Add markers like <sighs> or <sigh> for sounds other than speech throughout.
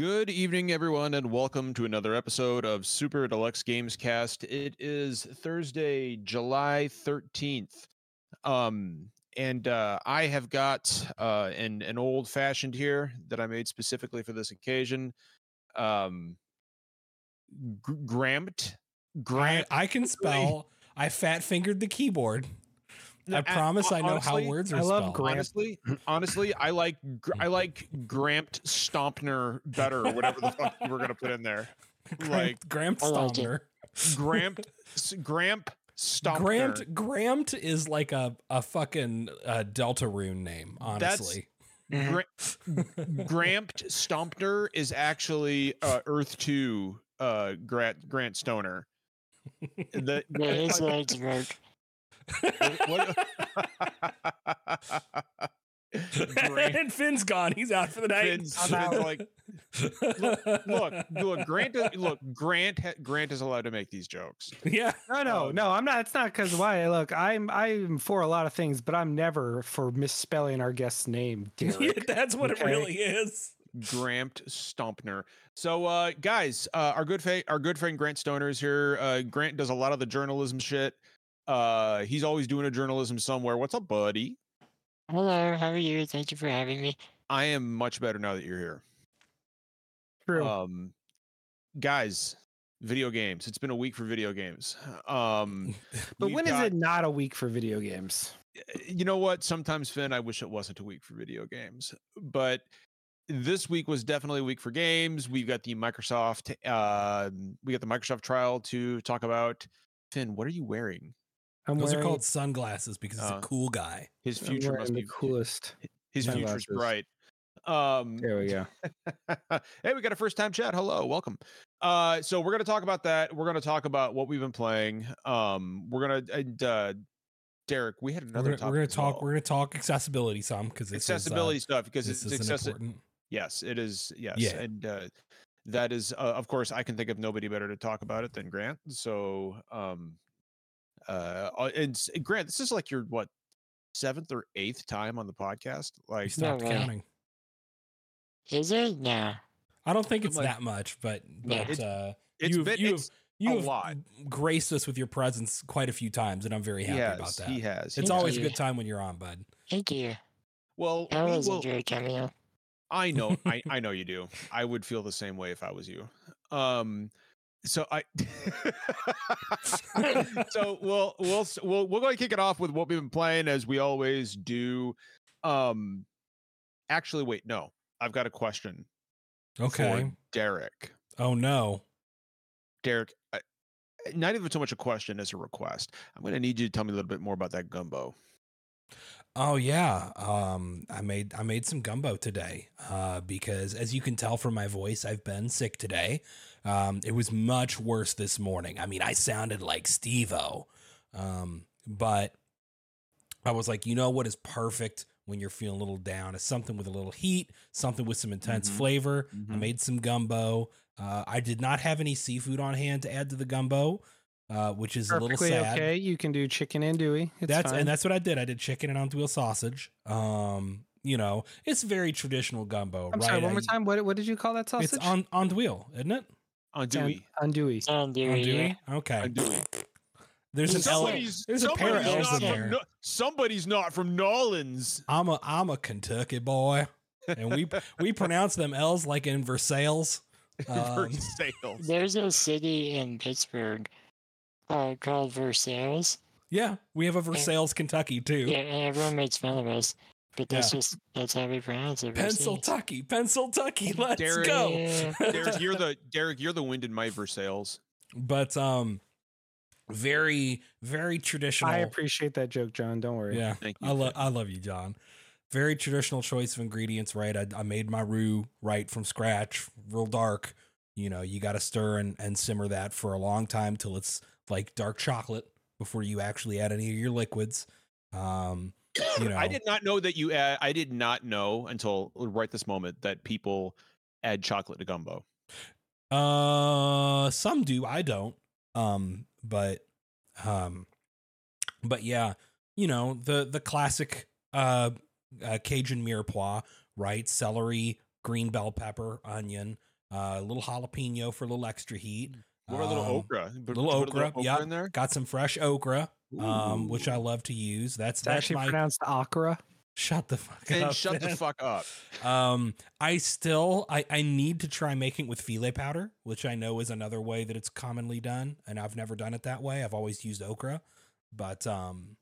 Good evening, everyone, and welcome to another episode of Super Deluxe Games Cast. It is Thursday, July 13th. Um, and uh, I have got uh, an, an old fashioned here that I made specifically for this occasion. Um, G- Gramped. I, Grant. I can spell. I fat fingered the keyboard. I promise I know how words are I love spelled. Grant. Honestly, <laughs> <clears throat> honestly, I like I like Gramped Stompner better, or whatever the fuck you were gonna put in there. <laughs> Like Grampt I like it. Stomner. Gramp, Gramp Stompner. Gramt Gramt is like a a fucking uh, Delta rune name. Honestly, Gra- <laughs> Gramped Stompner is actually uh, Earth Two uh, Grant Grant Stoner. The, That is like joke. What- <laughs> Grant- and Finn's gone. He's out for the night. Finn's- Finn's like, look, look, Grant, <laughs> look, Grant, Grant is allowed to make these jokes. yeah, No, no, Um, no. I'm not. It's not because why. Look, I'm I'm for a lot of things, but I'm never for misspelling our guest's name. <laughs> Derek. that's what it really is. Gramped Stompner. So, uh, guys, uh, our good fa- our good friend Grant Stoner is here. Uh, Grant does a lot of the journalism shit. Uh, he's always doing a journalism somewhere. What's up, buddy? Hello, how are you? Thank you for having me. I am much better now that you're here. True. Um, guys, video games. It's been a week for video games. Um, <laughs> but we've when is it not a week for video games? you know what? Sometimes, Finn, I wish it wasn't a week for video games, but this week was definitely a week for games. We've got the Microsoft, uh, we got the Microsoft trial to talk about. Finn, what are you wearing? I'm Those are called sunglasses because he's Uh, a cool guy. His future wearing must the be coolest. His sunglasses. future's bright. Um, There we go. <laughs> hey, we got a first time chat. Hello, welcome. Uh, so we're gonna talk about that. We're gonna talk about what we've been playing. Um, we're gonna and uh, Derek, we had We're another. gonna, topic we're gonna talk. well. We're gonna talk accessibility some because accessibility stuff because it's is, uh, this is accessible. important. Yes, it is. Yes, Yeah. and uh, that is, uh, of course, I can think of nobody better to talk about it than Grant. So, um, uh, uh, and Grant, this is like your what seventh or eighth time on the podcast. We Like, stopped No counting. Is it? No. I don't think it's Like- that much, but but It's- uh, it's you've, been- you've, it's you a have lot. graced us with your presence quite a few times, and I'm very happy has, about that. he has. It's Thank always a good time when you're on, bud. Thank you. well. I we always will- enjoy coming on. I know, I, <laughs> I know you do. I would feel the same way if I was you. Um, so I, <laughs> <laughs> so we'll we'll we'll we're going to kick it off with what we've been playing as we always do. Um, actually, wait, no, I've got a question Okay. for Derek. Oh no. Derek, I, not even so much a question as a request. I'm going to need you to tell me a little bit more about that gumbo. Oh yeah. Um, I made I made some gumbo today. Uh, because as you can tell from my voice, I've been sick today. Um, it was much worse this morning. I mean, I sounded like Steve-O. Um, but I was like, you know what is perfect when you're feeling a little down? Is something with a little heat, something with some intense Mhm. flavor. I Mhm. made some gumbo. Uh, I did not have any seafood on hand to add to the gumbo, uh, which is a little Perfectly sad. okay. You can do chicken andouille. It's that's fine. and that's what I did. I did chicken and andouille sausage. Um, you know, it's very traditional gumbo, I'm right? sorry. One I- more time. What what did you call that sausage? It's on andouille, isn't it? Andouille. andouille. Andouille. Andouille. Okay. Andouille. There's an L. Somebody's, There's a pair of L's not in from there. No- somebody's not from Nolans. I'm a I'm a Kentucky boy, and we <laughs> we pronounce them L's like in Versailles. Um, sales. There's a city in Pittsburgh uh, called Versailles. yeah, we have a Versailles, Kentucky too. Yeah, and everyone makes fun of us. But that's Yeah. just that's how we pronounce it. Versailles. Pennsyltucky, Pennsyltucky. Let's Derek- go. Yeah. <laughs> Derek, you're the Derek, you're the wind in my Versailles. But um, very very traditional. I appreciate that joke, John. Don't worry. Yeah, Thank you. I love I love you, John. Very traditional choice of ingredients, right? I, I made my roux right from scratch, real dark. You know, you got to stir and, and simmer that for a long time till it's like dark chocolate before you actually add any of your liquids. Um, you know, I did not know that you. Add, I did not know until right this moment that people add chocolate to gumbo. Uh, some do. I don't. Um, but, um, but yeah, you know the the classic uh, uh Cajun mirepoix, right? Celery, green bell pepper, onion, uh, a little jalapeno for a little extra heat. What about a little Um, okra? Put- little put a okra, yep. in there. Got some fresh okra, um, which I love to use. That's It's that's actually my pronounced okra. shut the fuck Then up. shut the fuck up. Um, I still I I need to try making it with filé powder, which I know is another way that it's commonly done, and I've never done it that way. I've always used okra, but um,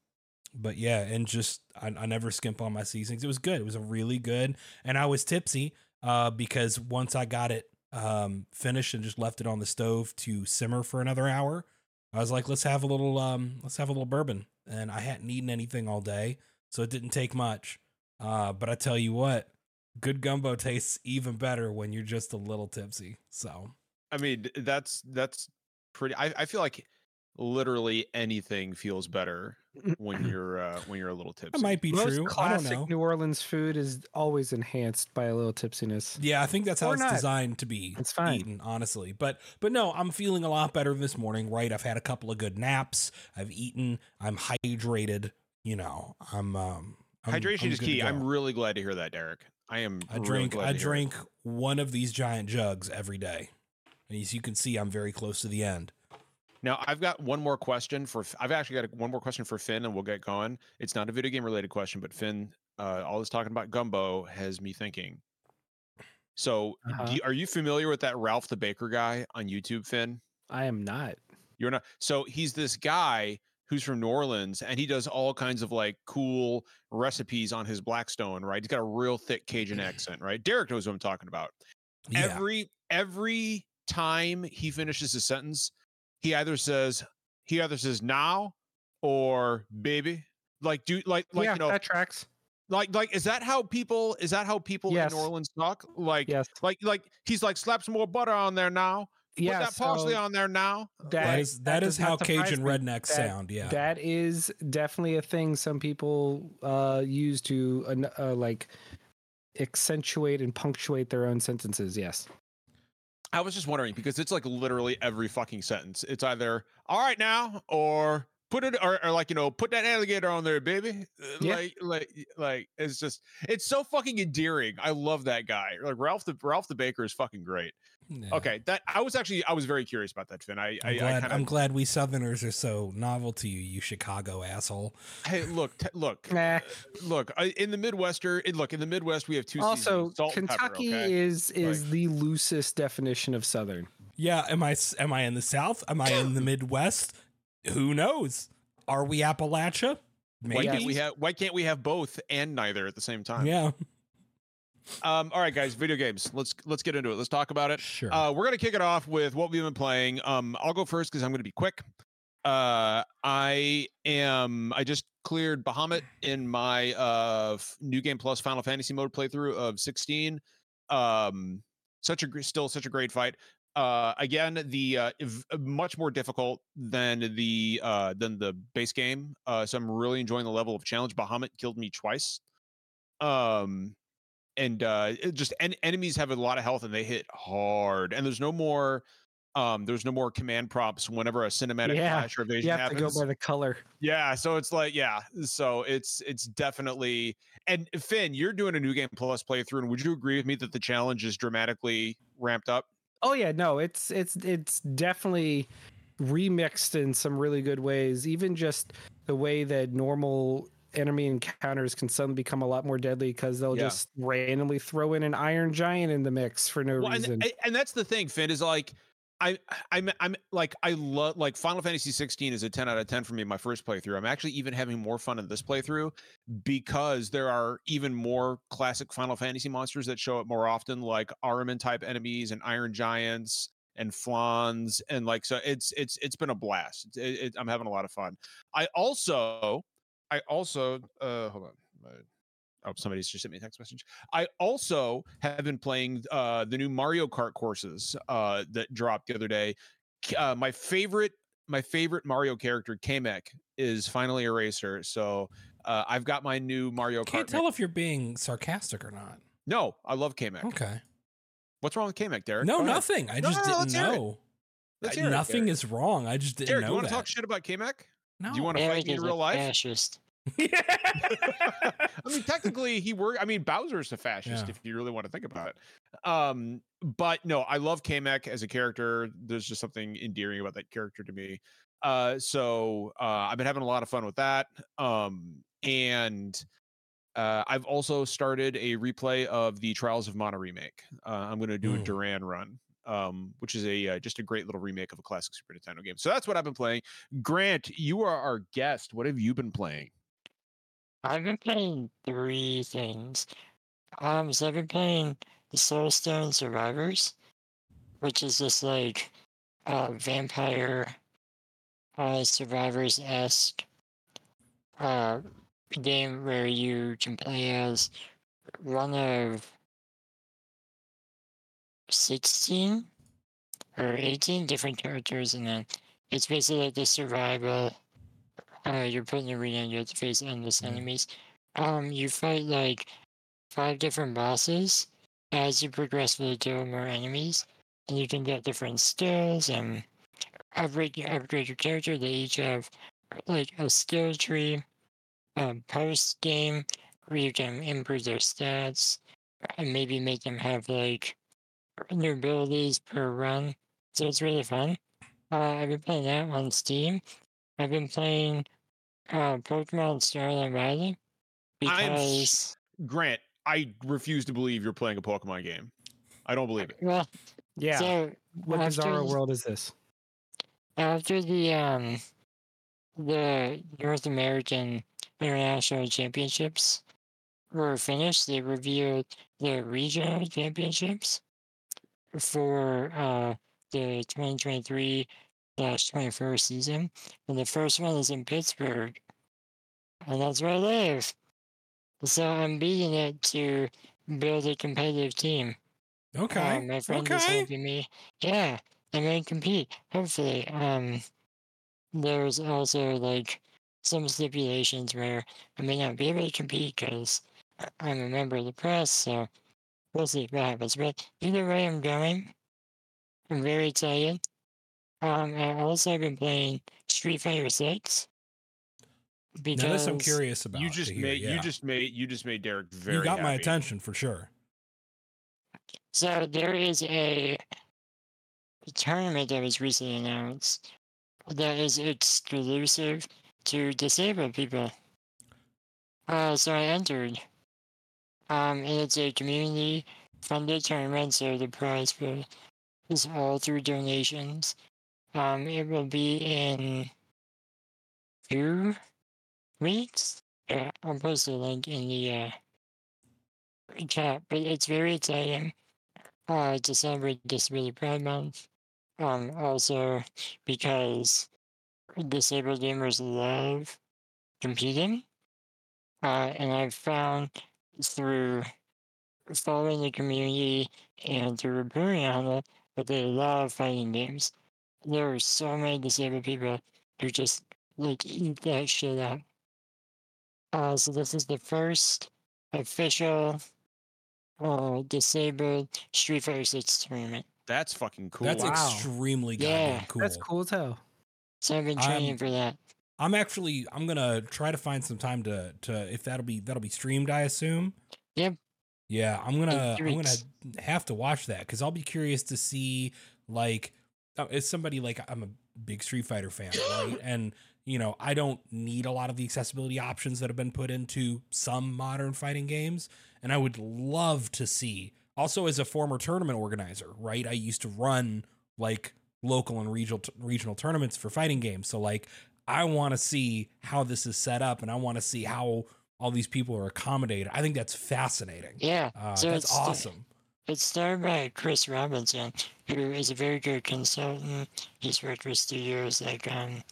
but yeah, and just I, I never skimp on my seasonings. It was good. It was a really good, and I was tipsy uh because once I got it um finished and just left it on the stove to simmer for another hour, I was like, let's have a little um let's have a little bourbon, and I hadn't eaten anything all day, so it didn't take much. Uh, but I tell you what, good gumbo tastes even better when you're just a little tipsy. So I mean, that's that's pretty. I, I feel like literally anything feels better when you're uh, when you're a little tipsy. that might be Most true. I don't classic know. New Orleans food is always enhanced by a little tipsiness. Yeah, I think that's how Or it's not. designed to be It's fine. eaten, honestly. But but no, I'm feeling a lot better this morning, right? I've had a couple of good naps. I've eaten. I'm hydrated. You know, I'm um I'm- Hydration I'm is key. I'm really glad to hear that, Derek. I am. I really drink glad I to it. drink one of these giant jugs every day. And as you can see, I'm very close to the end. Now I've got one more question for. I've actually got a, one more question for Finn, and we'll get going. It's not a video game related question, but Finn, uh, all this talking about gumbo has me thinking. So, Uh-huh. you- are you familiar with that Ralph the Baker guy on YouTube, Finn? I am not. You're not. So he's this guy who's from New Orleans, and he does all kinds of like cool recipes on his Blackstone. Right? He's got a real thick Cajun <laughs> accent. Right? Derek knows what I'm talking about. Yeah. Every every time he finishes a sentence, he either says he either says now or baby. Like do like like yeah, you know that tracks. like like is that how people is that how people Yes. in New Orleans talk? Like Yes. like like he's like slap some more butter on there now. Put Yeah. that parsley so on there now. that- that is that does is not how Cajun me. rednecks That- sound. Yeah. That is definitely a thing some people uh, use to uh, uh, like accentuate and punctuate their own sentences. Yes. I was just wondering because it's like literally every fucking sentence. It's either all right now or put it or, or like you know put that alligator on there, baby. Uh, Yeah. Like like like it's just it's so fucking endearing. I love that guy. Like Ralph the Ralph the Baker is fucking great. Yeah. Okay, that I was actually I was very curious about that, Finn. I I'm I, I glad, kind I'm glad we Southerners are so novel to you, you Chicago asshole. hey look t- look <laughs> Nah. look I, in the Midwestern. in- Look in the Midwest we have two. Also, seasons, salt and pepper, Kentucky okay? is is Like- the loosest definition of Southern. Yeah, am i am I in the South? Am I in the <laughs> Midwest? Who knows? Are we Appalachia? Why Maybe. can't we have Why can't we have both and neither at the same time? yeah, Um. All right, guys. Video games. Let's let's get into it. Let's talk about it. sure. Uh, we're gonna kick it off with what we've been playing. Um, I'll go first because I'm gonna be quick. Uh, I am. I just cleared Bahamut in my uh new game plus Final Fantasy mode playthrough of 16. Um, such a still such a great fight. Uh, again, the uh, uh, much more difficult than the uh than the base game. Uh, so I'm really enjoying the level of challenge. Bahamut killed me twice. Um, and uh it just en- enemies have a lot of health and they hit hard and there's no more um there's no more command prompts whenever a cinematic Yeah, flash or evasion You have to go by the color. yeah so it's like yeah so it's it's definitely and finn you're doing a new game plus playthrough and would you agree with me that the challenge is dramatically ramped up Oh yeah, no, it's it's it's definitely remixed in some really good ways. Even just the way that normal enemy encounters can suddenly become a lot more deadly because they'll Yeah. just randomly throw in an iron giant in the mix for no Well, reason. and, and that's the thing finn is like I, I'm, I'm like, I love like Final Fantasy 16 is a 10 out of 10 for me. My first playthrough. I'm actually even having more fun in this playthrough because there are even more classic Final Fantasy monsters that show up more often, like Ahriman type enemies and Iron Giants and Flans, and like so. It's it's it's been a blast. It, it, I'm having a lot of fun. I also, I also, uh, hold on. My, Oh, somebody's just sent me a text message. I also have been playing uh, the new Mario Kart courses uh, that dropped the other day. Uh, my favorite, my favorite Mario character, Kamek, is finally a racer. So uh, I've got my new Mario Kart. Can't tell if you're being sarcastic or not. No, I love Kamek. Okay. What's wrong with Kamek, Derek? No, Go ahead. nothing. I No, just no, no, didn't let's hear it. know. Let's I- hear it, nothing Derek. is wrong. I just didn't Derek, know you want to talk shit about Kamek? no. Do you want to fight me in real life? fascist. <laughs> I mean, technically, he worked. I mean, Bowser's a fascist Yeah. if you really want to think about it. Um, but no, I love Kamek as a character. There's just something endearing about that character to me. Uh, so uh, I've been having a lot of fun with that. Um, and uh, I've also started a replay of the Trials of Mana remake. Uh, I'm going to do a Mm. Duran run. Um, which is a uh, just a great little remake of a classic Super Nintendo game. So that's what I've been playing. Grant, you are our guest. What have you been playing? I've been playing three things. Um, so I've been playing the Soulstone Survivors, which is this like uh vampire uh survivors esque uh game where you can play as one of sixteen or eighteen different characters and then it's basically like the survival uh, you're put in an arena and you have to face endless Mhm. enemies. Um, you fight like five different bosses as you progress through kill more enemies, and you can get different skills and upgrade your upgrade your character. They each have like a skill tree, um, post game where you can improve their stats and maybe make them have like new abilities per run. So it's really fun. Uh, I've been playing that on Steam. I've been playing uh, Pokemon Scarlet Violet I am because Grant, I refuse to believe you're playing a Pokemon game. I don't believe it. well, Yeah. so what after bizarre world is this? after the um the North American International Championships were finished, they revealed the regional championships for uh the 2023 21st season. And the first one is in Pittsburgh. And that's where I live. So I'm beating it to build a competitive team. Okay. Um, my friend is okay. helping me. Yeah, I'm gonna compete. Hopefully. Um, there's also like some stipulations where I may not be able to compete because I'm a member of the press. So we'll see what happens. But either way, I'm going. I'm very excited. Um, I also have been playing Street Fighter Six. Because Now this I'm curious about. You to just hear, made yeah. you just made you just made Derek very you got my attention for sure. So there is a tournament that was recently announced that is exclusive to disabled people. Uh, so I entered. Um, and it's a community funded tournament, so the prize for is all through donations. Um, it will be in two weeks. Yeah, I'll post a link in the uh, chat, but it's very exciting uh, December Disability Pride Month. Um, also because disabled gamers love competing. Uh, and I've found through following the community and through reporting on it that they love fighting games. There are so many disabled people who just like eat that shit up. Uh, so this is the first official uh, disabled Street Fighter Six tournament. That's fucking cool. That's Wow. extremely Yeah. cool. That's cool as hell. So I've been training Um, for that. I'm actually I'm gonna try to find some time to to if that'll be that'll be streamed. I assume. Yep. Yeah, I'm gonna I'm gonna have to watch that because I'll be curious to see like as somebody like I'm a big Street Fighter fan, <coughs> right? and you know I don't need a lot of the accessibility options that have been put into some modern fighting games, and I would love to see. Also, as a former tournament organizer, right? I used to run like local and regional regional tournaments for fighting games, so like I want to see how this is set up, and I want to see how all these people are accommodated. I think that's fascinating. Yeah. Uh, So that's the- awesome. It's started by Chris Robinson, who is a very good consultant. He's worked with studios like um,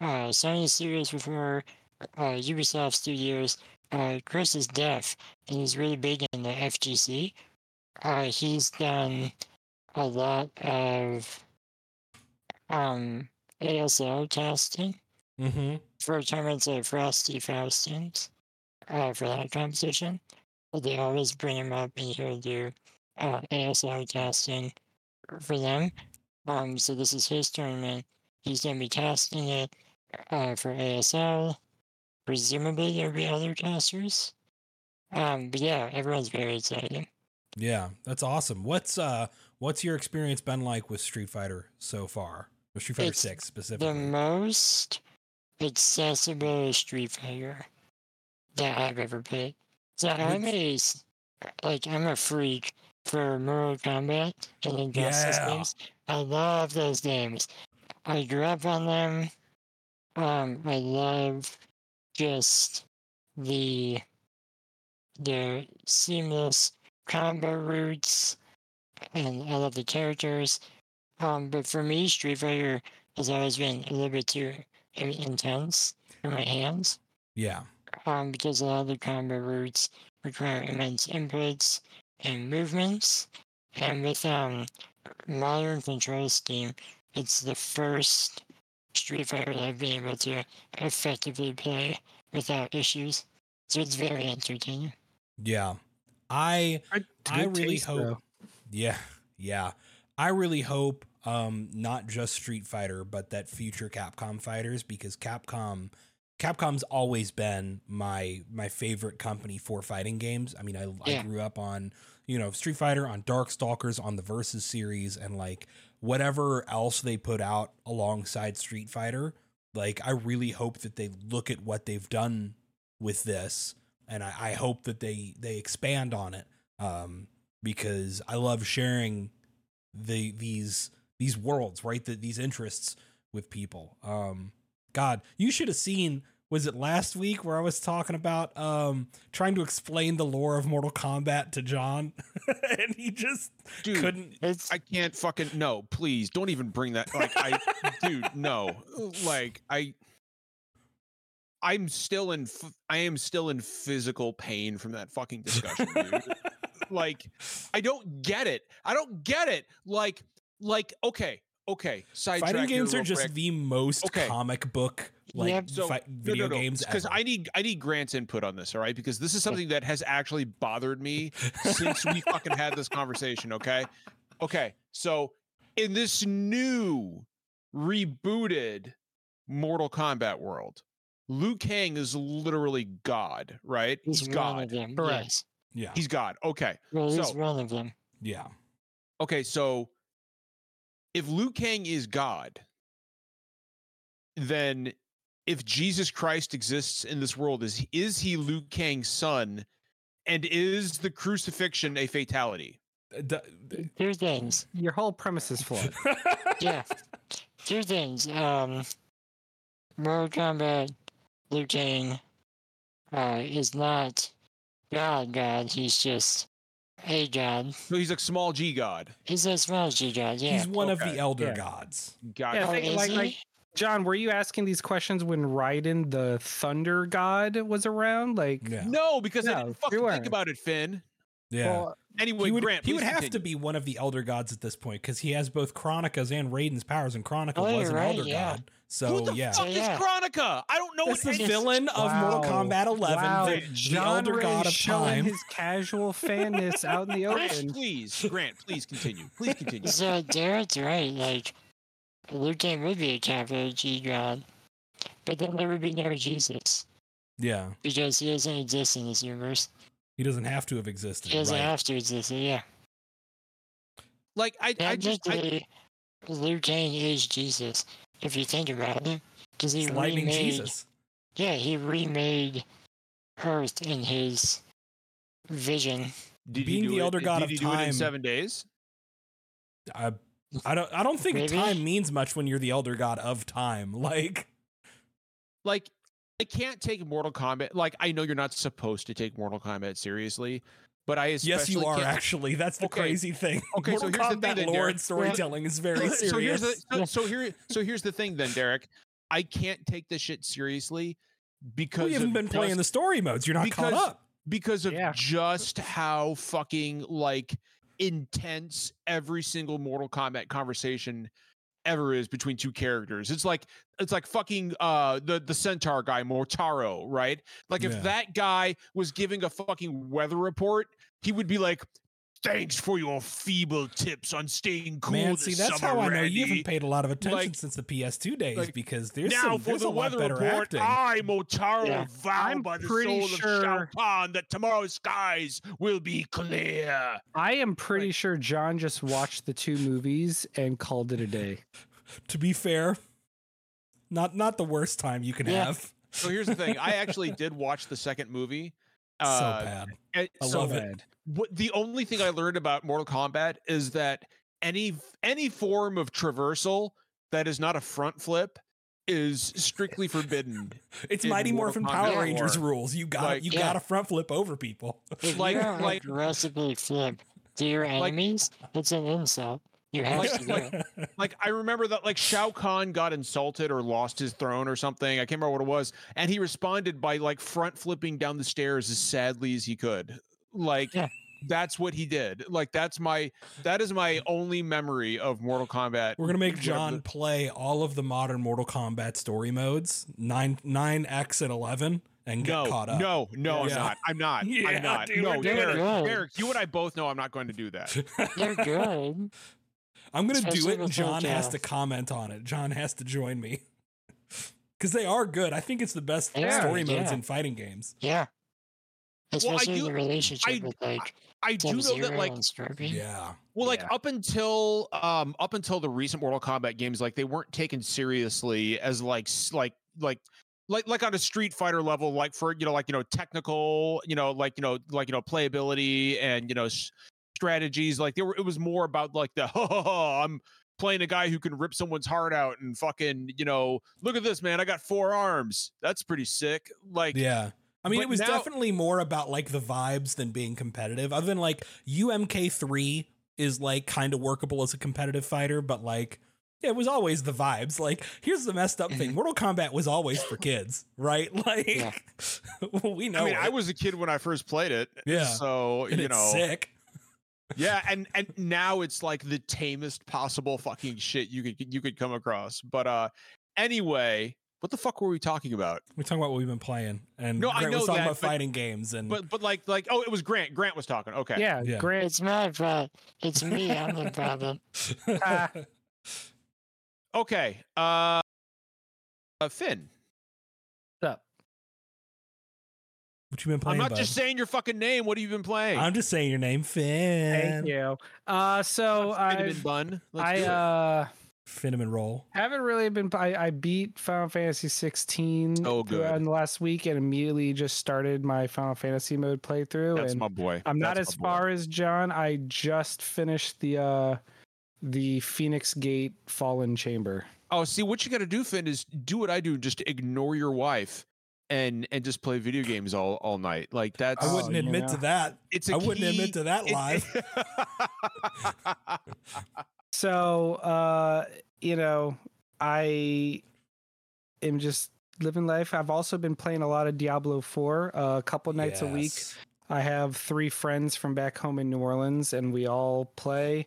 uh, Sony Studios before, uh, Ubisoft Studios. Uh, Chris is deaf, and he's really big in the FGC. Uh, he's done a lot of um, ASL testing Mm-hmm. for tournaments like Frosty Faustings uh, for that competition. They always bring him up and he'll do uh, ASL casting for them. Um, so this is his tournament. He's going to be casting it uh, for ASL. presumably there'll be other casters. Um, but yeah, everyone's very excited. Yeah, that's awesome. What's uh what's your experience been like with Street Fighter so far? Or Street Fighter It's 6 The most accessible Street Fighter that I've ever played. So I'm a like I'm a freak for Mortal Kombat and Injustice Yeah. games. I love those games. I grew up on them. Um, I love just the their seamless combo routes, and I love the characters. Um, but for me, Street Fighter has always been a little bit too intense for my hands. yeah. Um, because a lot of the combo routes require immense inputs and movements. And with um modern control scheme, it's the first Street Fighter that I've been able to effectively play without issues. So it's very entertaining. Yeah. I Good I really taste, hope though. Yeah, yeah. I really hope um not just Street Fighter, but that future Capcom fighters because Capcom Capcom's always been my my favorite company for fighting games. I mean, I, I grew up on you know Street Fighter, on Darkstalkers, on the Versus series, and like whatever else they put out alongside Street Fighter. Like, I really hope that they look at what they've done with this, and I, I hope that they they expand on it. Um, because I love sharing the these these worlds, right? The, these interests with people. Um, God, you should have seen. Was it last week where I was talking about um trying to explain the lore of Mortal Kombat to John, <laughs> and he just Dude, couldn't. It's I can't fucking no, please don't even bring that like I <laughs> dude, no. Like I I'm still in I am still in physical pain from that fucking discussion, dude. <laughs> like I don't get it. I don't get it. Like like okay, okay. Sidetrack Fighting here games are just quick. the most Okay. comic book like Yep. So, fi- video games because. I need I need Grant's input on this, all right? Because this is something that has actually bothered me <laughs> since we fucking had this conversation, okay? Okay. So in this new rebooted Mortal Kombat world, Liu Kang is literally God, right? he's, He's one God. of them. Correct. Yes. yeah, He's God. Okay. Well, he's So- one of them. yeah. Okay, so if Liu Kang is God, then if Jesus Christ exists in this world, is is he Liu Kang's son? And is the crucifixion a fatality? D- d- Two things. Your whole premise is flawed. <laughs> Yeah. Two things. Um, Mortal Kombat Liu Kang uh, is not God God. He's just a God. So he's a small G god. He's a small G God. Yeah. He's one of the elder Yeah. gods. God. Yeah, Oh, think- is like- like- John, were you asking these questions when Raiden, the Thunder God, was around? Like, Yeah, No, because I didn't fucking think about it, Finn. yeah. well, Anyway, he would, Grant, he would please have to be one of the elder gods at this point because he has both Kronika's and Raiden's powers, and Kronika Oh, was you're an right, elder yeah. god. Who So the yeah, fuck Yeah. is Kronika? I don't know that's what the any- villain of Mortal Kombat 11, wow, the, the John elder really god of showing time. his casual fanness out in the Grant, open. please, Grant, please continue. Please continue. So Derek's right. Like, Liu Kang would be a capital G God. But then there would be no Jesus. Yeah, Because he doesn't exist in this universe. He doesn't have to have existed. He doesn't right. have to exist. Yeah. Like I, I just I, Technically, Liu Kang is Jesus, if you think about it. Because he remade, Jesus. yeah, he remade Earth in his vision. did Being the it- elder god did of he do it in time- seven days. I, I don't. I don't think Maybe? time means much when you're the elder god of time. <laughs> Like, like I can't take Mortal Kombat. Like I know you're not supposed to take Mortal Kombat seriously, but I especially yes, you are can't- actually. That's the Okay. crazy thing. <laughs> Okay, so Mortal here's the thing then, lore Derek. and storytelling is very serious. <laughs> so here's the so, so here so here's the thing then, Derek. I can't take this shit seriously because Well, you haven't of been playing the story modes. You're not caught up. because of Yeah. just how fucking like intense every single Mortal Kombat conversation ever is between two characters. It's like it's like fucking uh the the centaur guy Motaro, right? Like if Yeah. that guy was giving a fucking weather report, he would be like Thanks for your feeble tips on staying cool. Man, this see, that's summer, how I know you haven't paid a lot of attention Like- since the PS2 days like, because there's now some, for there's the a lot weather better report, acting. I, Motaro, Yeah. vow I'm by the pretty soul of Shao Kahn that tomorrow's skies will be clear. I am pretty sure John just watched the two movies and called it a day. <laughs> to be fair, not not the worst time you can Yeah. have. So here's the thing: I actually <laughs> did watch the second movie. Uh, so bad. and I so love it. Bad. what the only thing I learned about Mortal Kombat is that any any form of traversal that is not a front flip is strictly forbidden. <laughs> It's Mighty Morphin Kombat Power four. Rangers rules. You got Like- you Yeah. got to front flip over people. If Like- you like- aggressively flip to your enemies, it's an insult. You have Like- to do it. Like I remember that like Shao Kahn got insulted or lost his throne or something. I can't remember what it was, and he responded by like front flipping down the stairs as sadly as he could. Like Yeah. that's what he did. Like that's my that is my only memory of Mortal Kombat. We're gonna make John play all of the modern Mortal Kombat story modes, nine nine X and eleven, and get no, caught up. No, no, Yeah. I'm not. I'm not. <laughs> Yeah, I'm not. dude, no, we're Derek. Derek, you and I both know I'm not going to do that. They're good. <laughs> I'm gonna do it, and John has to comment on it. John has to join me <laughs> because they are good. I think it's the best Yeah, story modes in fighting games. Yeah. Especially do- the relationship I- with like I do know that like. Yeah, Well, like Yeah. up until um up until the recent Mortal Kombat games, like they weren't taken seriously as like like like like like on a Street Fighter level, like for you know like you know technical, you know like you know like you know playability and you know s- strategies. Like there were, it was more about like the I'm playing a guy who can rip someone's heart out and fucking you know look at this man, I got four arms. That's pretty sick. Like yeah. I mean, it was now- definitely more about like the vibes than being competitive. Other than like UMK three is like kind of workable as a competitive fighter, but like it was always the vibes. Like, here's the messed up Mm-hmm. thing: Mortal Kombat was always for kids, right? <laughs> Like, Yeah. <laughs> we know. I mean, I was a kid when I first played it. Yeah. So and you it's know, sick. Yeah, and and now it's like the tamest possible fucking shit you could you could come across. But uh anyway, what the fuck were we talking about? We're talking about what we've been playing, and No, I Grant was know talking that, about but- fighting games, and But but like like oh, it was Grant. Grant was talking. Okay. Yeah, Yeah. Grant. It's my problem. It's me. I'm the problem. <laughs> Ah. Okay. Uh, uh Finn. What you been playing? I'm not bud? just saying your fucking name. What have you been playing? I'm just saying your name, Finn. Thank you. Uh, so Cinnamon I've, bun. Let's I do uh Cinnamon roll. haven't really been. I, I beat Final Fantasy 16 Oh, good. in the last week and immediately just started my Final Fantasy mode playthrough. That's and my boy. I'm not as far as John. I just finished the uh the Phoenix Gate Fallen Chamber. Oh, see, what you got to do, Finn, is do what I do. Just ignore your wife and and just play video games all all night. Like that's. I wouldn't you admit to that. It's a I wouldn't admit to that it- live. <laughs> So, uh, you know, I am just living life. I've also been playing a lot of Diablo 4 uh, a couple nights a week. I have three friends from back home in New Orleans, and we all play.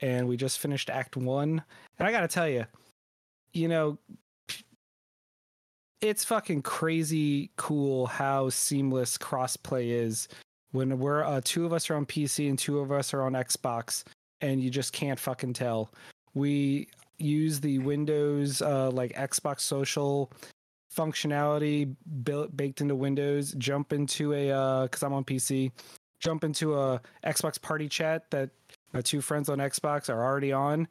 And we just finished Act One. And I got to tell you, you know, it's fucking crazy cool how seamless crossplay is when we're uh, two of us are on PC and two of us are on Xbox, and you just can't fucking tell. We use the Windows uh, like Xbox Social functionality built baked into Windows. Jump into a because I'm on PC. Jump into a Xbox Party Chat that my two friends on Xbox are already on,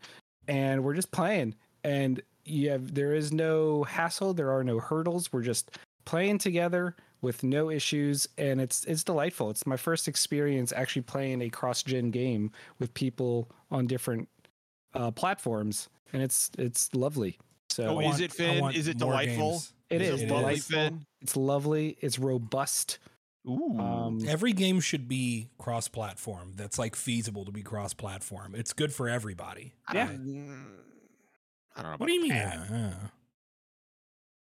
and we're just playing. And you have there is no hassle. There are no hurdles. We're just playing together with no issues, and it's it's delightful. It's my first experience actually playing a cross-gen game with people on different uh, platforms, and it's it's lovely. So Oh, is want- it, I Finn? Is it delightful? games. it Is is it It lovely, delightful. Finn? It's lovely. It's robust. Ooh. Um, Every game should be cross-platform. That's like feasible to be cross-platform. It's good for everybody. yeah. I don't know. What do you mean? about Uh,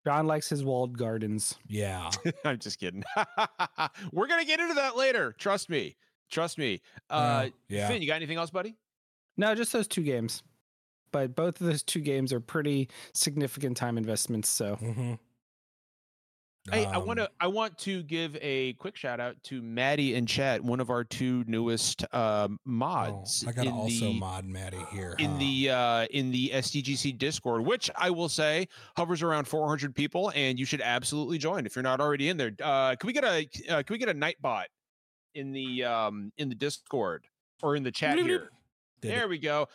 John likes his walled gardens. yeah. <laughs> I'm just kidding. <laughs> We're gonna get into that later. Trust me. Trust me. Uh, yeah. Finn, you got anything else, buddy? No, just those two games. But both of those two games are pretty significant time investments. So hmm Hey, I want Um, to I want to give a quick shout out to Maddie and Chat, one of our two newest um, oh, mods. I gotta also the, mod Maddie here. in huh? the uh, in the SDGC Discord, which I will say hovers around 400 people, and you should absolutely join if you're not already in there. Uh, can we get a uh, can we get a Nightbot in the um, in the Discord or in the chat Bloop, bloop. here? There we go.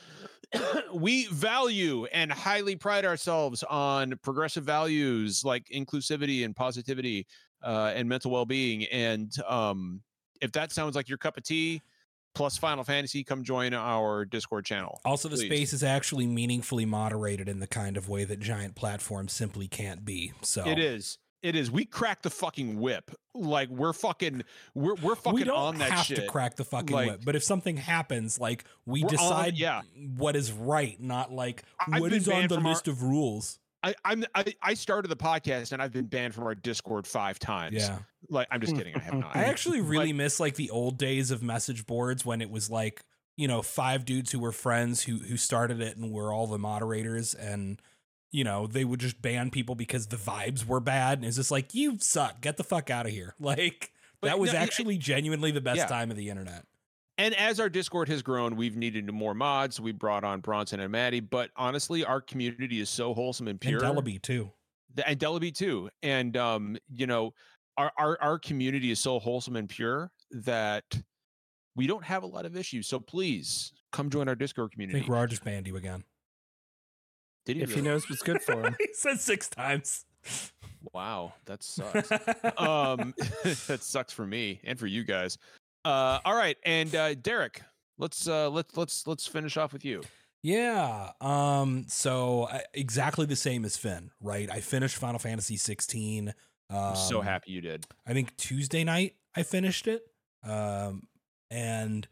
<clears throat> we value and highly pride ourselves on progressive values like inclusivity and positivity uh, and mental well-being. And um, if that sounds like your cup of tea, plus Final Fantasy, come join our Discord channel. Also, the Please. space is actually meaningfully moderated in the kind of way that giant platforms simply can't be. So It is. It is. We crack the fucking whip. Like we're fucking. We're we're fucking we don't on that have shit. to crack the fucking Like- whip, but if something happens, like we We're on- decide yeah. what is right, not like I've what is on the from our- list of rules. I, I'm I, I started the podcast and I've been banned from our Discord five times. Yeah, Like I'm just kidding. I have <laughs> not. I actually really Like- miss like the old days of message boards when it was like you know five dudes who were friends who who started it and were all the moderators and you know they would just ban people because the vibes were bad and it's just like you suck get the fuck out of here <laughs> like But that was no, actually genuinely the best yeah. time of the internet And as our Discord has grown, we've needed more mods. We brought on Bronson and Maddie, but honestly, our community is so wholesome and pure. and Delaby too The- and Delaby too. And um, you know, our, our our community is so wholesome and pure that we don't have a lot of issues. So please come join our Discord community. I think Rar just banned you again Did he if he knows what's good for him. <laughs> he said six times Wow, that sucks. <laughs> um, <laughs> that sucks for me and for you guys. Uh, all right, and uh, Derek, let's uh, let's let's let's finish off with you. Yeah. Um. So I, exactly the same as Finn, right? I finished Final Fantasy 16. Um, I'm so happy you did. I think Tuesday night I finished it. Um, and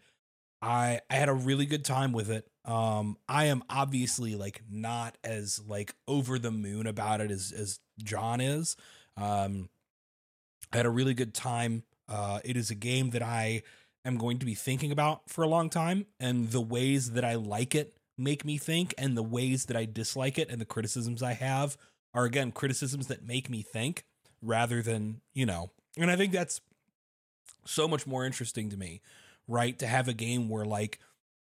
I I had a really good time with it. Um, I am obviously like not as like over the moon about it as as John is. Um, I had a really good time. Uh, it is a game that I am going to be thinking about for a long time, and the ways that I like it make me think, and the ways that I dislike it, and the criticisms I have are again criticisms that make me think rather than you know. And I think that's so much more interesting to me, right? To have a game where like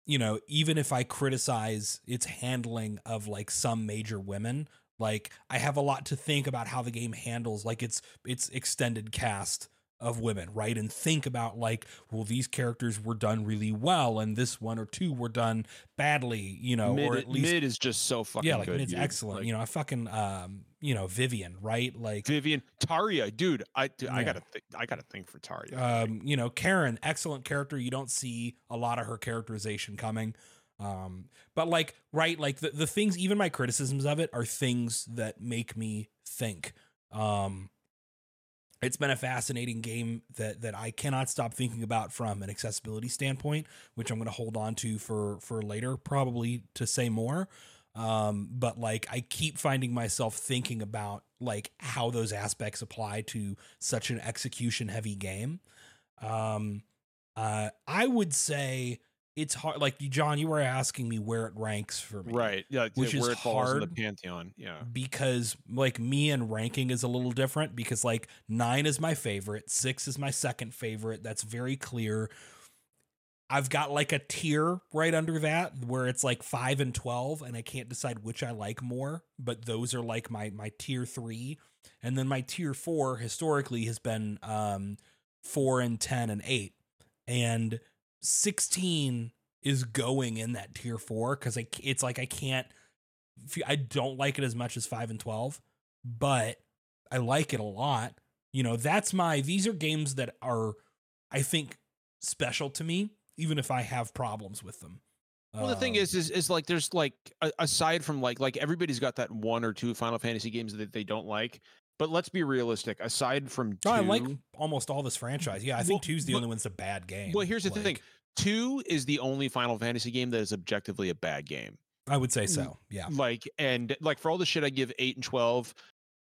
you know, even if I criticize its handling of like some major women, like I have a lot to think about how the game handles like its its extended cast of women, right? And think about like, well, these characters were done really well, and this one or two were done badly, you know, mid, or at least mid is just so fucking yeah, like good. it's dude. excellent. Like, you know, I fucking um, you know, Vivian, right? Like Vivian Tarja, dude. I dude, I gotta think. I gotta think for Tarja. um, you know, Karen, excellent character. You don't see a lot of her characterization coming. Um, but like, right, like the, the things, even my criticisms of it are things that make me think. Um, it's been a fascinating game that that I cannot stop thinking about from an accessibility standpoint, which I'm going to hold on to for for later, probably to say more. Um, but like I keep finding myself thinking about like how those aspects apply to such an execution heavy game. Um, uh, I would say it's hard. Like John, you were asking me where it ranks for me, right. Yeah. which where is falls in the pantheon. Yeah. because like me and ranking is a little different because like nine is my favorite, six is my second favorite. That's very clear. I've got like a tier right under that where it's like five and twelve, and I can't decide which I like more. But those are like my my tier three, and then my tier four historically has been um four and ten and eight, and sixteen is going in that tier four because it's like I can't I don't like it as much as 5 and 12, but I like it a lot. You know, that's my these are games that are I think special to me even if I have problems with them. Well, the thing Um, is, is, is like there's like aside from like like everybody's got that one or two Final Fantasy games that they don't like. But let's be realistic. Aside from two, I like almost all this franchise. Yeah, I think Well, two's the but- only one's a bad game. well, here's the thing: two is the only Final Fantasy game that is objectively a bad game. I would say so. Yeah. Like and like for all the shit I give eight and twelve,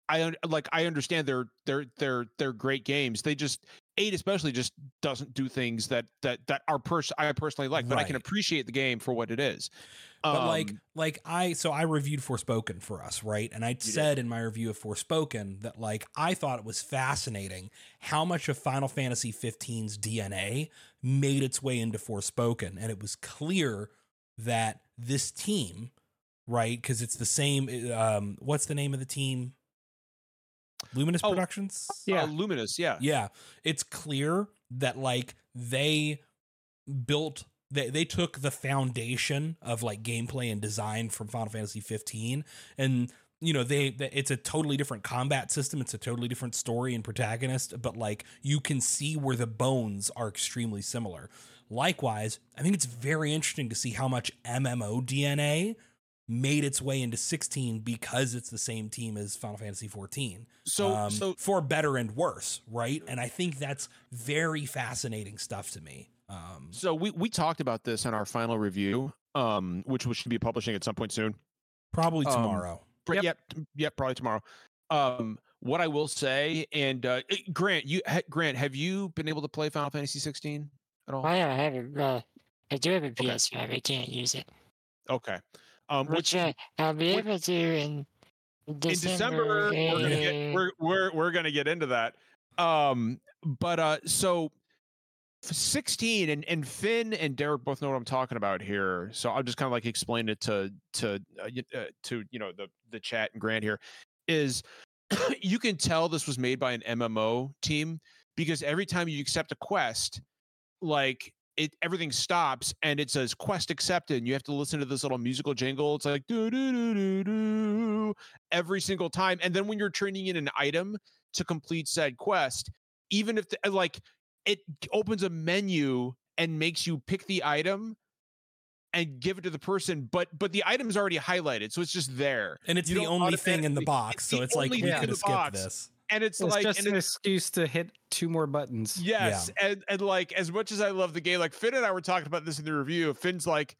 I like I understand they're they're they're they're great games. They just eight especially just doesn't do things that that that are pers- I personally like, but I can appreciate the game for what it is. But like Um, like I so I reviewed Forspoken for us, right? And I did. said in my review of Forspoken that like I thought it was fascinating how much of Final Fantasy 15's DNA made its way into Forspoken and it was clear that this team, right? Cuz it's the same um what's the name of the team? Luminous Oh, Productions? Yeah. uh, Luminous, yeah. Yeah, it's clear that like they built they they took the foundation of like gameplay and design from Final Fantasy 15 and you know they, they it's a totally different combat system it's a totally different story and protagonist but like you can see where the bones are extremely similar likewise i think it's very interesting to see how much mmo dna made its way into 16 because it's the same team as final fantasy 14 So um, so for better and worse, right? And I think that's very fascinating stuff to me. Um, so we we talked about this in our final review, um, which we should be publishing at some point soon. probably um, tomorrow. Pr- Yep. Yep. Yep. Probably tomorrow. Um, what I will say, and uh, eh, Grant, you ha- Grant, have you been able to play Final Fantasy 16 at all? I have it. Well, I do have a PS5. I can't use it, Okay. Um, which which I'll be which- able to in in December. December we're gonna get we're we're we're gonna get into that. Um, but uh, so 16 and and Finn and Derek both know what I'm talking about here. So I'll just kind of like explain it to to uh, uh, to you know the the chat and Grant here is <coughs> you can tell this was made by an MMO team because every time you accept a quest, like it everything stops and it says quest accepted. And you have to listen to this little musical jingle. It's like do do do do do every single time. And then when you're turning in an item to complete said quest, even if the, like it opens a menu and makes you pick the item and give it to the person, but but the item is already highlighted, so it's just there. And it's you the only thing in the box, it's so it's like we could have skipped this. And it's, It's like just and an it- excuse to hit two more buttons. Yes, and and like as much as I love the game, like Finn and I were talking about this in the review. Finn's like,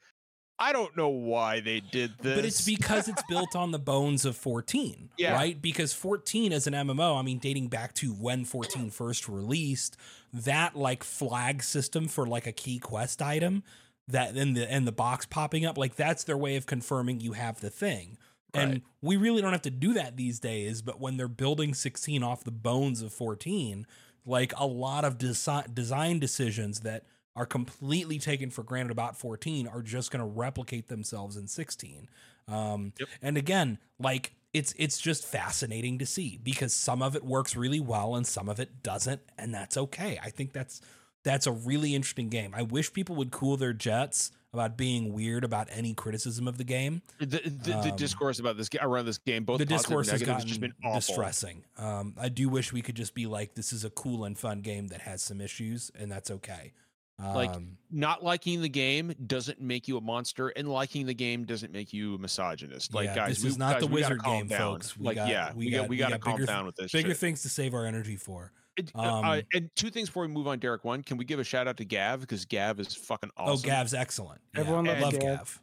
I don't know why they did this, But it's because it's <laughs> built on the bones of 14, Yeah. right? Because 14 as an MMO, I mean, dating back to when 14 first released, that like flag system for like a key quest item that then the and the box popping up, like that's their way of confirming you have the thing. And Right. we really don't have to do that these days, but when they're building 16 off the bones of 14, like a lot of desi- design decisions that are completely taken for granted about 14 are just going to replicate themselves in 16. Um, Yep. And again, like it's it's just fascinating to see because some of it works really well and some of it doesn't, and that's okay. I think that's that's a really interesting game. I wish people would cool their jets about being weird about any criticism of the game. the the, the um, discourse about this around this game, both the discourse has gotten just been awful. distressing. Um, I do wish we could just be like, this is a cool and fun game that has some issues, and that's okay. Um, Like, Not liking the game doesn't make you a monster, and liking the game doesn't make you a misogynist. Like, yeah, guys, this we, is not guys, the wizard game, down. folks. We like, got- yeah, we we got- got we we got to calm bigger- down with this. bigger shit. things to save our energy for. It- uh, uh, Um, and two things before we move on, Derek. One, can we give a shout out to Gav because Gav is fucking awesome. Oh. Gav's excellent. Yeah, Everyone I loves love Gav. Gav.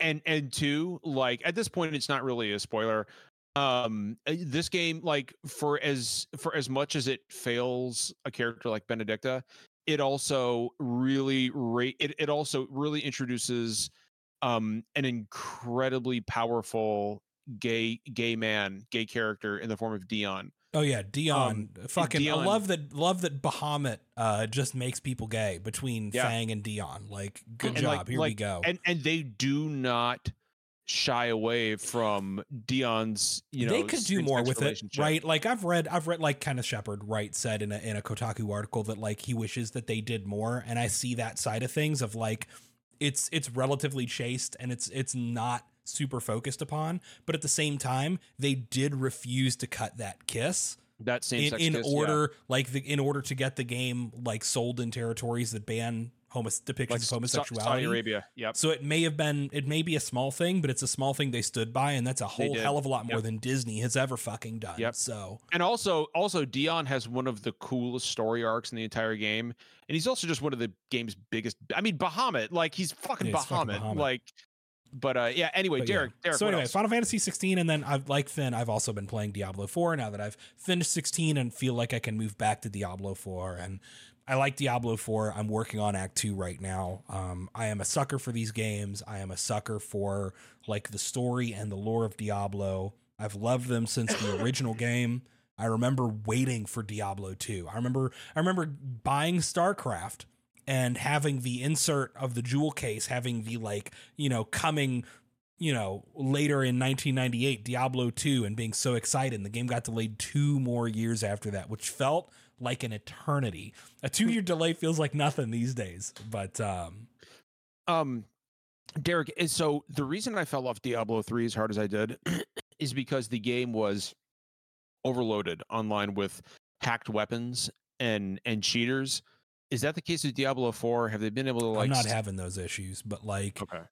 and and two like at this point it's not really a spoiler um uh, this game like for as for as much as it fails a character like Benedikta it also really ra- it, it also really introduces um an incredibly powerful gay gay man gay character in the form of dion Oh yeah, Dion. fucking, I love that. Love that Bahamut uh, just makes people gay between Yeah. Fang and Dion. Like, good And, job. like- Here we go. and and they do not shy away from dion's you know they could do more with it, right? Like I've read, I've read like Kenneth Shepard, right, said in a in a Kotaku article that like he wishes that they did more, and I see that side of things of like it's it's relatively chaste and it's it's not super focused upon, but at the same time they did refuse to cut that kiss that same in, in kiss, yeah. order like the in order to get the game like sold in territories that ban homos- depictions like of homosexuality. Saudi Arabia. Yep. So it may have been, it may be a small thing, but it's a small thing they stood by, and that's a whole hell of a lot more Yep. than Disney has ever fucking done. Yep. So And also, also Dion has one of the coolest story arcs in the entire game, and he's also just one of the game's biggest. I mean, Bahamut, like he's fucking Yeah, he's fucking Bahamut, Bahamut. like but uh, yeah. Anyway, But yeah. Derek. Derek. so anyway, else? Final Fantasy 16, and then I've like Finn, I've also been playing Diablo 4 now that I've finished 16 and feel like I can move back to Diablo 4. And I like Diablo 4. I'm working on Act 2 right now. Um, I am a sucker for these games. I am a sucker for like the story and the lore of Diablo. I've loved them since the <laughs> original game. I remember waiting for Diablo 2. I remember I remember buying StarCraft and having the insert of the jewel case having the like, you know, coming you know, later in 1998, Diablo 2, and being so excited. And the game got delayed two more years after that, which felt like an eternity. A two year delay feels like nothing these days. But um, um derek is so the reason i fell off diablo 3 as hard as i did <clears throat> is because the game was overloaded online with hacked weapons and and cheaters is that the case with diablo 4 have they been able to like I'm not s- having those issues. But like okay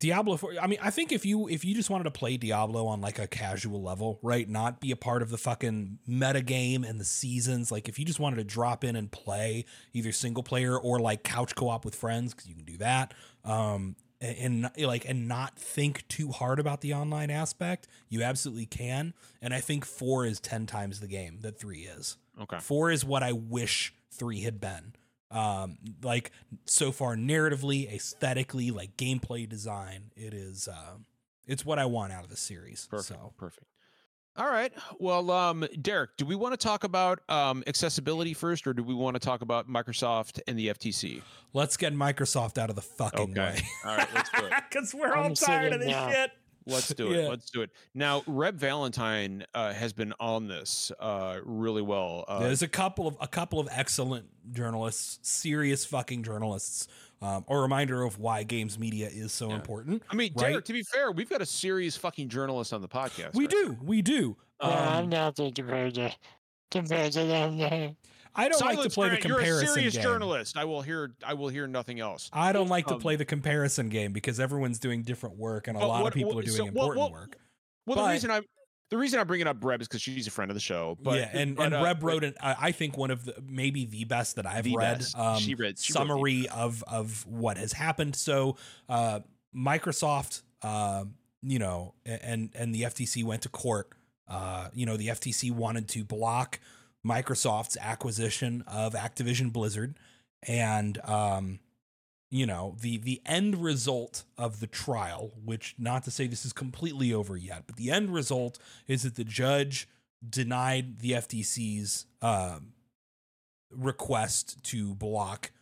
Diablo 4, I mean, I think if you if you just wanted to play Diablo on like a casual level, right, not be a part of the fucking meta game and the seasons, like if you just wanted to drop in and play either single player or like couch co-op with friends cuz you can do that. Um and, and like and not think too hard about the online aspect, you absolutely can. And I think 4 is 10 times the game that 3 is. okay Four is what I wish three had been. Um, like so far, narratively, aesthetically, like gameplay design, it is. Uh, it's what I want out of the series. perfect So perfect all right well um derek do we want to talk about um accessibility first or do we want to talk about microsoft and the ftc let's get Microsoft out of the fucking Okay. way. all right let's do it <laughs> Because we're all I'm tired of this down. shit. Let's <laughs> do it. Yeah. Let's do it. Now, Reb Valentine uh, has been on this uh, really well. Uh, There's a couple of a couple of excellent journalists, serious fucking journalists. Um, a reminder of why games media is so Yeah. important. I mean, right? Derek, to be fair, we've got a serious fucking journalist on the podcast. We right? do, we do. Yeah, I'm Um, nothing compared to compared to them. There. I don't like to Silence, play the Grant, You're a serious game. journalist. I will hear. I will hear nothing else. I don't like to Um, play the comparison game because everyone's doing different work and a lot what- of people what- are doing so what- important what- work. Well, But- the reason I the reason I bring it up Reb is because she's a friend of the show. But yeah, and but, and uh, Reb wrote an I I think one of the maybe the best that I've read um, She read- she wrote summary of of what has happened. So uh, Microsoft, uh, you know, and and the FTC went to court. Uh, you know, the FTC wanted to block Microsoft's acquisition of Activision Blizzard, and um, you know the the end result of the trial which not to say this is completely over yet but the end result is that the judge denied the ftc's um, request to block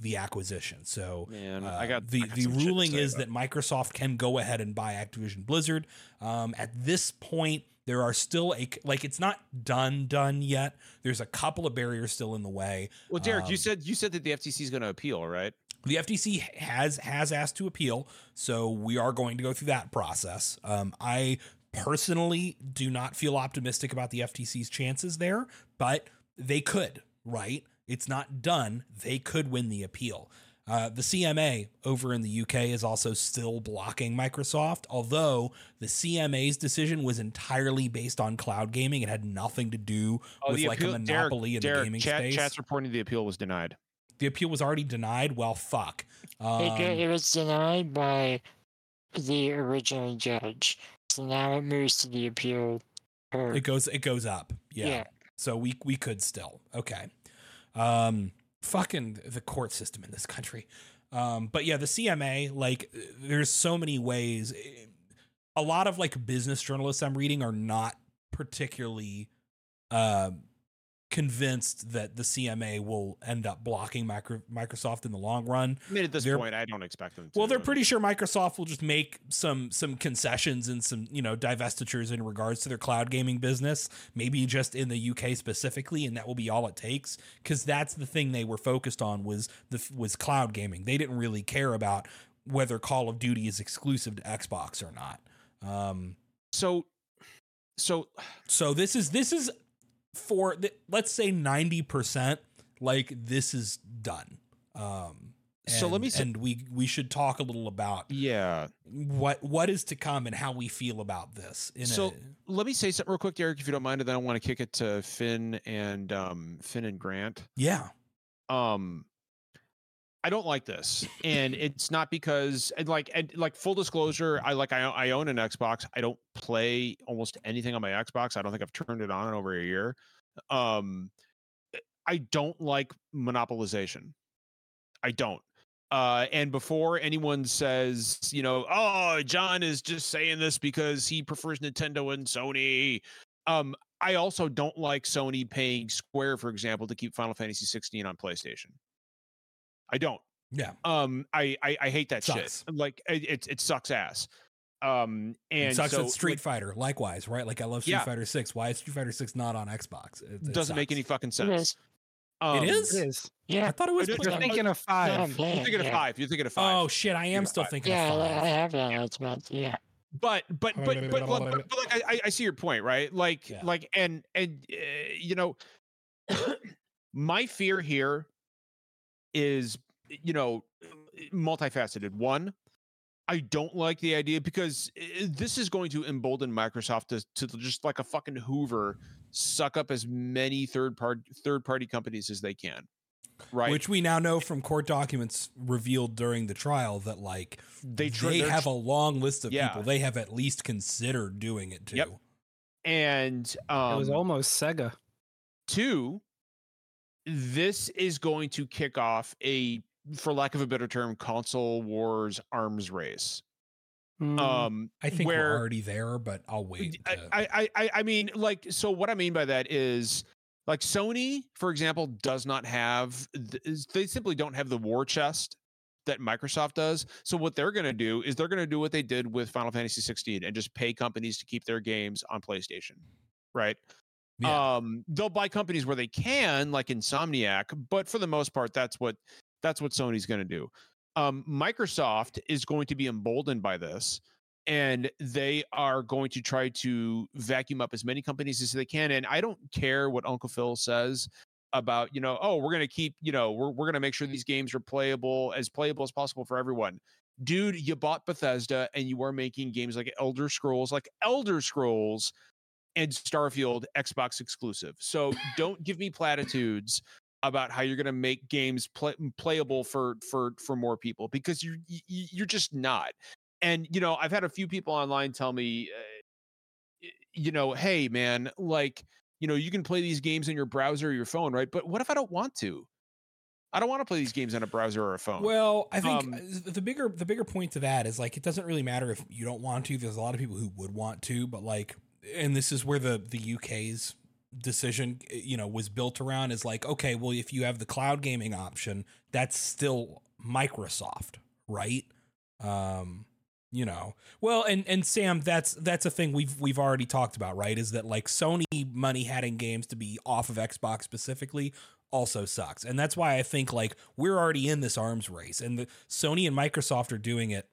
the acquisition so Man, uh, I got the I got the some shit to ruling is about that Microsoft can go ahead and buy Activision Blizzard. Um, at this point, there are still a like it's not done done yet. There's a couple of barriers still in the way. Well, Derek, you um, said you said that the FTC is going to appeal, right? The FTC has has asked to appeal, so we are going to go through that process. Um, I personally do not feel optimistic about the FTC's chances there, but they could. Right? It's not done. They could win the appeal. Uh, the CMA over in the UK is also still blocking Microsoft, although the CMA's decision was entirely based on cloud gaming. It had nothing to do with like appeal- a monopoly Derek, in Derek, the gaming chat, space. Chat's reporting the appeal was denied. the appeal was already denied. Well, fuck. Um, it, it was denied by the original judge, so now it moves to the appeal. court. It goes it goes up. Yeah. Yeah. So we we could still. Okay. Um fucking the court system in this country. Um but yeah, the CMA like there's so many ways a lot of like business journalists I'm reading are not particularly uh, convinced that the CMA will end up blocking micro- Microsoft in the long run. I mean, at this They're- point, I don't expect them to. Well, they're pretty sure Microsoft will just make some some concessions and some you know divestitures in regards to their cloud gaming business, maybe just in the UK specifically, and that will be all it takes. Because that's the thing they were focused on was the was cloud gaming. They didn't really care about whether Call of Duty is exclusive to Xbox or not. Um, So, so so this is this is for the, let's say ninety percent. Like this is done. Um, So let me and we we should talk a little about yeah. what what is to come and how we feel about this. In So- a, Let me say something real quick, Derek, if you don't mind, and then I want to kick it to Finn and um, Finn and Grant. yeah, Um, I don't like this, and it's not because and like and like full disclosure, I like I I own an Xbox. I don't play almost anything on my Xbox. I don't think I've turned it on in over a year. Um, I don't like monopolization. I don't. Uh, and before anyone says, you know, oh, John is just saying this because he prefers Nintendo and Sony. Um, I also don't like Sony paying Square, for example, to keep Final Fantasy 16 on PlayStation. I don't. Yeah. Um, I I, I hate that Sucks. shit. Like it, it it sucks ass. Um, and it sucks so at Street like, Fighter, likewise, right? Like I love Street Yeah. Fighter Six. Why is Street Fighter Six not on Xbox? It, it doesn't make any fucking It sense. is. Um, is? It is. Yeah. I thought it was. It is. You're Yeah. PlayStation. thinking of Yeah, I'm five. You're playing. thinking of yeah. five. You're thinking of five. Oh shit! I am still five. thinking Yeah, of I have that. It's about yeah. but but but but, but, but, <laughs> but like I, I see your point right like Yeah. like and and uh, you know <coughs> my fear here is you know multifaceted one i don't like the idea because uh, this is going to embolden microsoft to, to just like a fucking hoover suck up as many third party third party companies as they can right Which we now know from court documents revealed during the trial that like they they, tr- they're have tr- a long list of Yeah. people they have at least considered doing it too. Yep. and um it was almost Sega. Two, this is going to kick off a, for lack of a better term, console wars arms race. Mm, Um, I think where we're already there, but I'll wait. I, to- I, I, I- I mean, like, so what I mean by that is, like, Sony, for example, does not have, they simply don't have the war chest that Microsoft does. So what they're going to do is they're going to do what they did with Final Fantasy 16 and just pay companies to keep their games on PlayStation, right? Yeah. Um, they'll buy companies where they can, like Insomniac, but for the most part, that's what that's what Sony's going to do. Um, Microsoft is going to be emboldened by this, and they are going to try to vacuum up as many companies as they can. And I don't care what Uncle Phil says about, you know, oh, we're going to keep, you know, we're we're going to make sure these games are playable as playable as possible for everyone. Dude, you bought Bethesda and you are making games like Elder Scrolls, like Elder Scrolls and Starfield Xbox exclusive. So don't give me platitudes about how you're going to make games play, playable for for for more people because you're y- y- you're just not. And you know, I've had a few people online tell me, uh, you know, hey man, like you know, you can play these games in your browser or your phone, right? But what if I don't want to? I don't want to play these games on a browser or a phone. Well, I think Um, uh, the bigger the bigger point to that is like it doesn't really matter if you don't want to. There's a lot of people who would want to, but like, and this is where the the UK's decision, you know, was built around is like, okay, well, if you have the cloud gaming option, that's still Microsoft, right? Um, you know, well, and and Sam, that's that's a thing we've we've already talked about, right? Is that like Sony money had in games to be off of Xbox specifically also sucks. And that's why I think like we're already in this arms race and the, Sony and Microsoft are doing it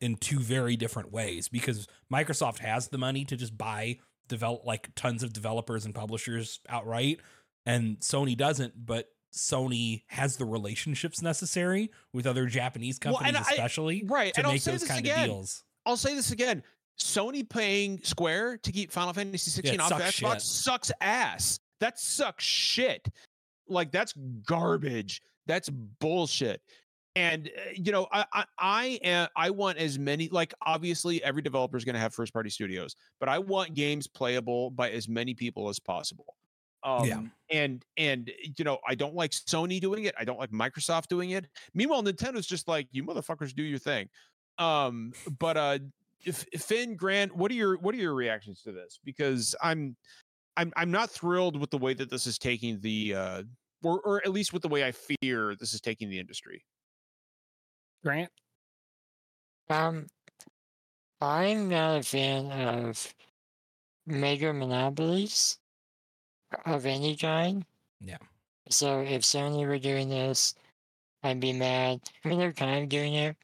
in two very different ways because Microsoft has the money to just buy develop like tons of developers and publishers outright and Sony doesn't, but Sony has the relationships necessary with other Japanese Well, companies I- especially right, to and I'll make say those this kind again. of deals. I'll say this again. Sony paying Square to keep Final Fantasy 16 it off of Xbox shit. sucks ass. That sucks shit. Like that's garbage. That's bullshit. And uh, you know, I I I, am, I want as many like obviously every developer is going to have first party studios, but I want games playable by as many people as possible. Um, Yeah. And and you know, I don't like Sony doing it. I don't like Microsoft doing it. Meanwhile, Nintendo's just like you motherfuckers do your thing. Um, but uh, if, Finn Grant, what are your what are your reactions to this? Because I'm I'm I'm not thrilled with the way that this is taking the uh, or or at least with the way I fear this is taking the industry. Grant, Um, I'm not a fan of mega monopolies of any kind. Yeah. So if Sony were doing this, I'd be mad. <laughs> I mean, they're kind of doing it,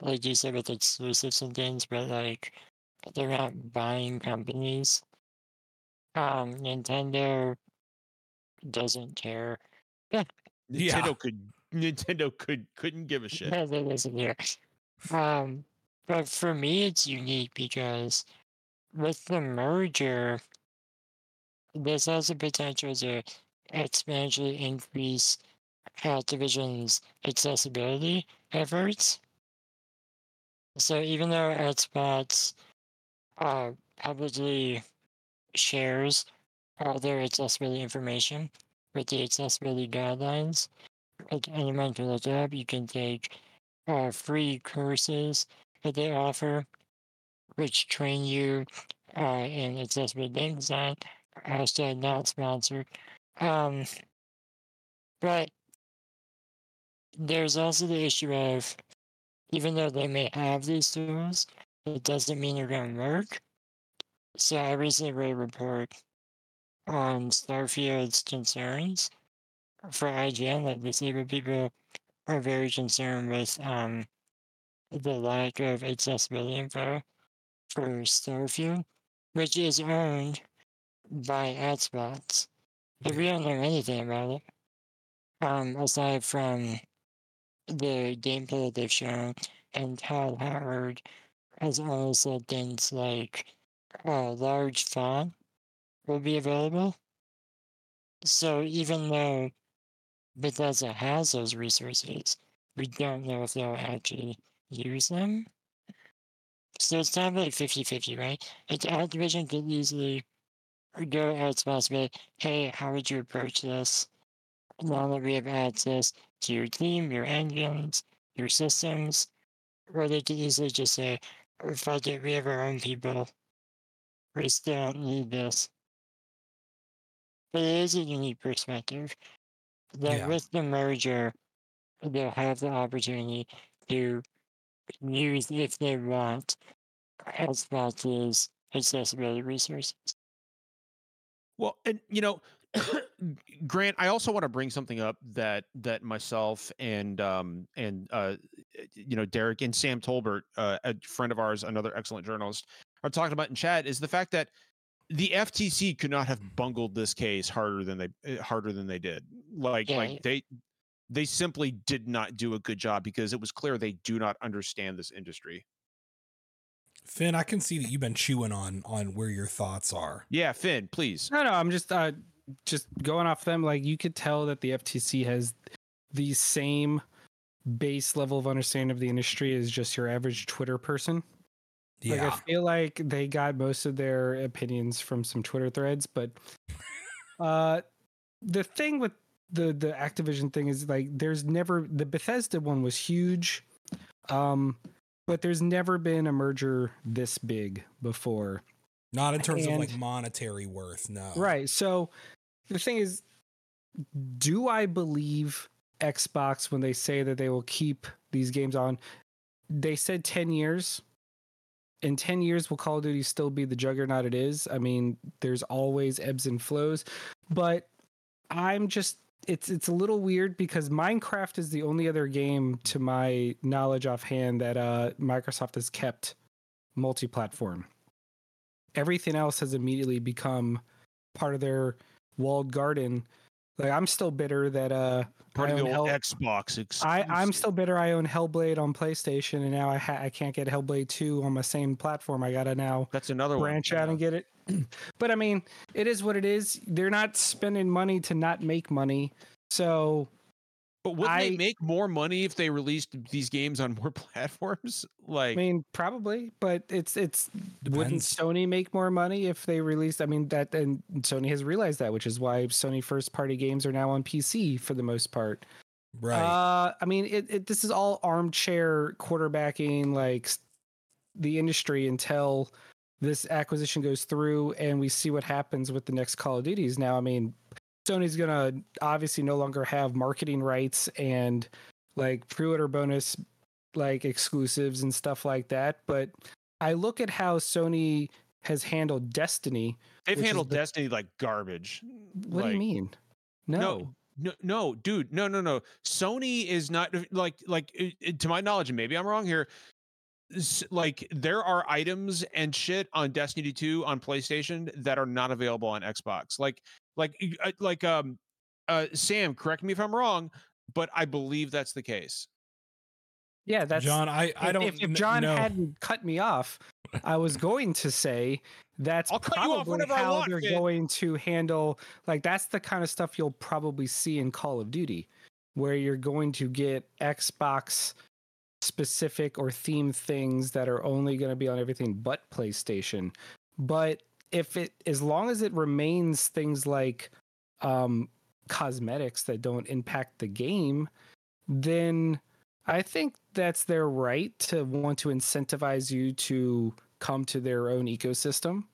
like you said, with exclusives and things, but like they're not buying companies. Um, Nintendo doesn't care. <laughs> Yeah. Nintendo could Nintendo could couldn't give a <laughs> shit. That isn't here. Um, but for me, it's unique because with the merger, this has the potential to exponentially increase Activision's accessibility efforts. So even though Xbox uh, publicly shares all their accessibility information with the accessibility guidelines, like look it you can take uh, free courses that they offer, which train you uh, in accessibility game design. Hashtag not sponsored. Um, but there's also the issue of even though they may have these tools, it doesn't mean they're going to work. So I recently read a report on Starfield's concerns for IGN that disabled people are very concerned with um, the lack of accessibility info for Starfield, which is owned by Xbox. But we don't know anything about it. Um, aside from the gameplay that they've shown, and Todd Howard has only said things like uh, large font will be available. So even though Bethesda has those resources, we don't know if they'll actually use them. So it's kind of like 50 50, right? It's Activision could easily go be like, hey, how would you approach this? Now that we have access to your team, your engines, your systems, or they could easily just say, oh, fuck it, we have our own people. We still don't need this. But it is a unique perspective that Yeah. with the merger, they'll have the opportunity to use, if they want, Xbox's accessibility resources. Well, and you know, <coughs> Grant, I also want to bring something up that that myself and um and uh you know Derek and Sam Tolbert, uh, a friend of ours, another excellent journalist, are talking about in chat is the fact that the FTC could not have bungled this case harder than they uh, harder than they did. Like Yeah. like they they simply did not do a good job because it was clear they do not understand this industry. Finn, I can see that you've been chewing on on where your thoughts are. Yeah, Finn, please. No, no, I'm just uh just going off them. Like you could tell that the FTC has the same base level of understanding of the industry as just your average Twitter person. Like I feel like they got most of their opinions from some Twitter threads, but <laughs> uh the thing with the the Activision thing is like there's never the Bethesda one was huge. Um but there's never been a merger this big before. Not in terms of like monetary worth, no. Right. So the thing is, do I believe Xbox when they say that they will keep these games on? They said 10 years. In 10 years, will Call of Duty still be the juggernaut it is? I mean, there's always ebbs and flows, but I'm just it's it's a little weird because Minecraft is the only other game to my knowledge offhand that uh Microsoft has kept multi-platform. Everything else has immediately become part of their walled garden. Like I'm still bitter that uh Part I of the own Hell- Xbox. I I'm still bitter I own Hellblade on PlayStation and now I ha- I can't get Hellblade 2 on my same platform. I got to now That's another one. branch out and get it. <clears throat> but I mean, it is what it is. They're not spending money to not make money. So But wouldn't they make more money if they released these games on more <laughs> platforms? Like, I mean, probably, but it's it's wouldn't Sony make more money if they released? I mean, that and Sony has realized that, which is why Sony first party games are now on PC for the most part. Right. Uh, I mean, it, it this is all armchair quarterbacking, like the industry until this acquisition goes through and we see what happens with the next Call of Duties. Now, I mean, Sony's gonna obviously no longer have marketing rights and like pre-order bonus, like exclusives and stuff like that. But I look at how Sony has handled Destiny. they've handled the- Destiny like garbage. What do you mean? No. No, no, no, dude, no, no, no. Sony is not like like to my knowledge, and maybe I'm wrong here. Like there are items and shit on Destiny 2 on PlayStation that are not available on Xbox. Like like uh, like um uh Sam, correct me if I'm wrong, but I believe that's the case. Yeah, that's John, I, I if- don't If, if John know. hadn't cut me off, I was going to say that's I'll cut you off probably I how want, they're Finn. going to handle. Like that's the kind of stuff you'll probably see in Call of Duty. where you're going to get Xbox specific or themed things that are only going to be on everything but PlayStation. But if it as long as it remains things like um cosmetics that don't impact the game, then I think that's their right to want to incentivize you to come to their own ecosystem.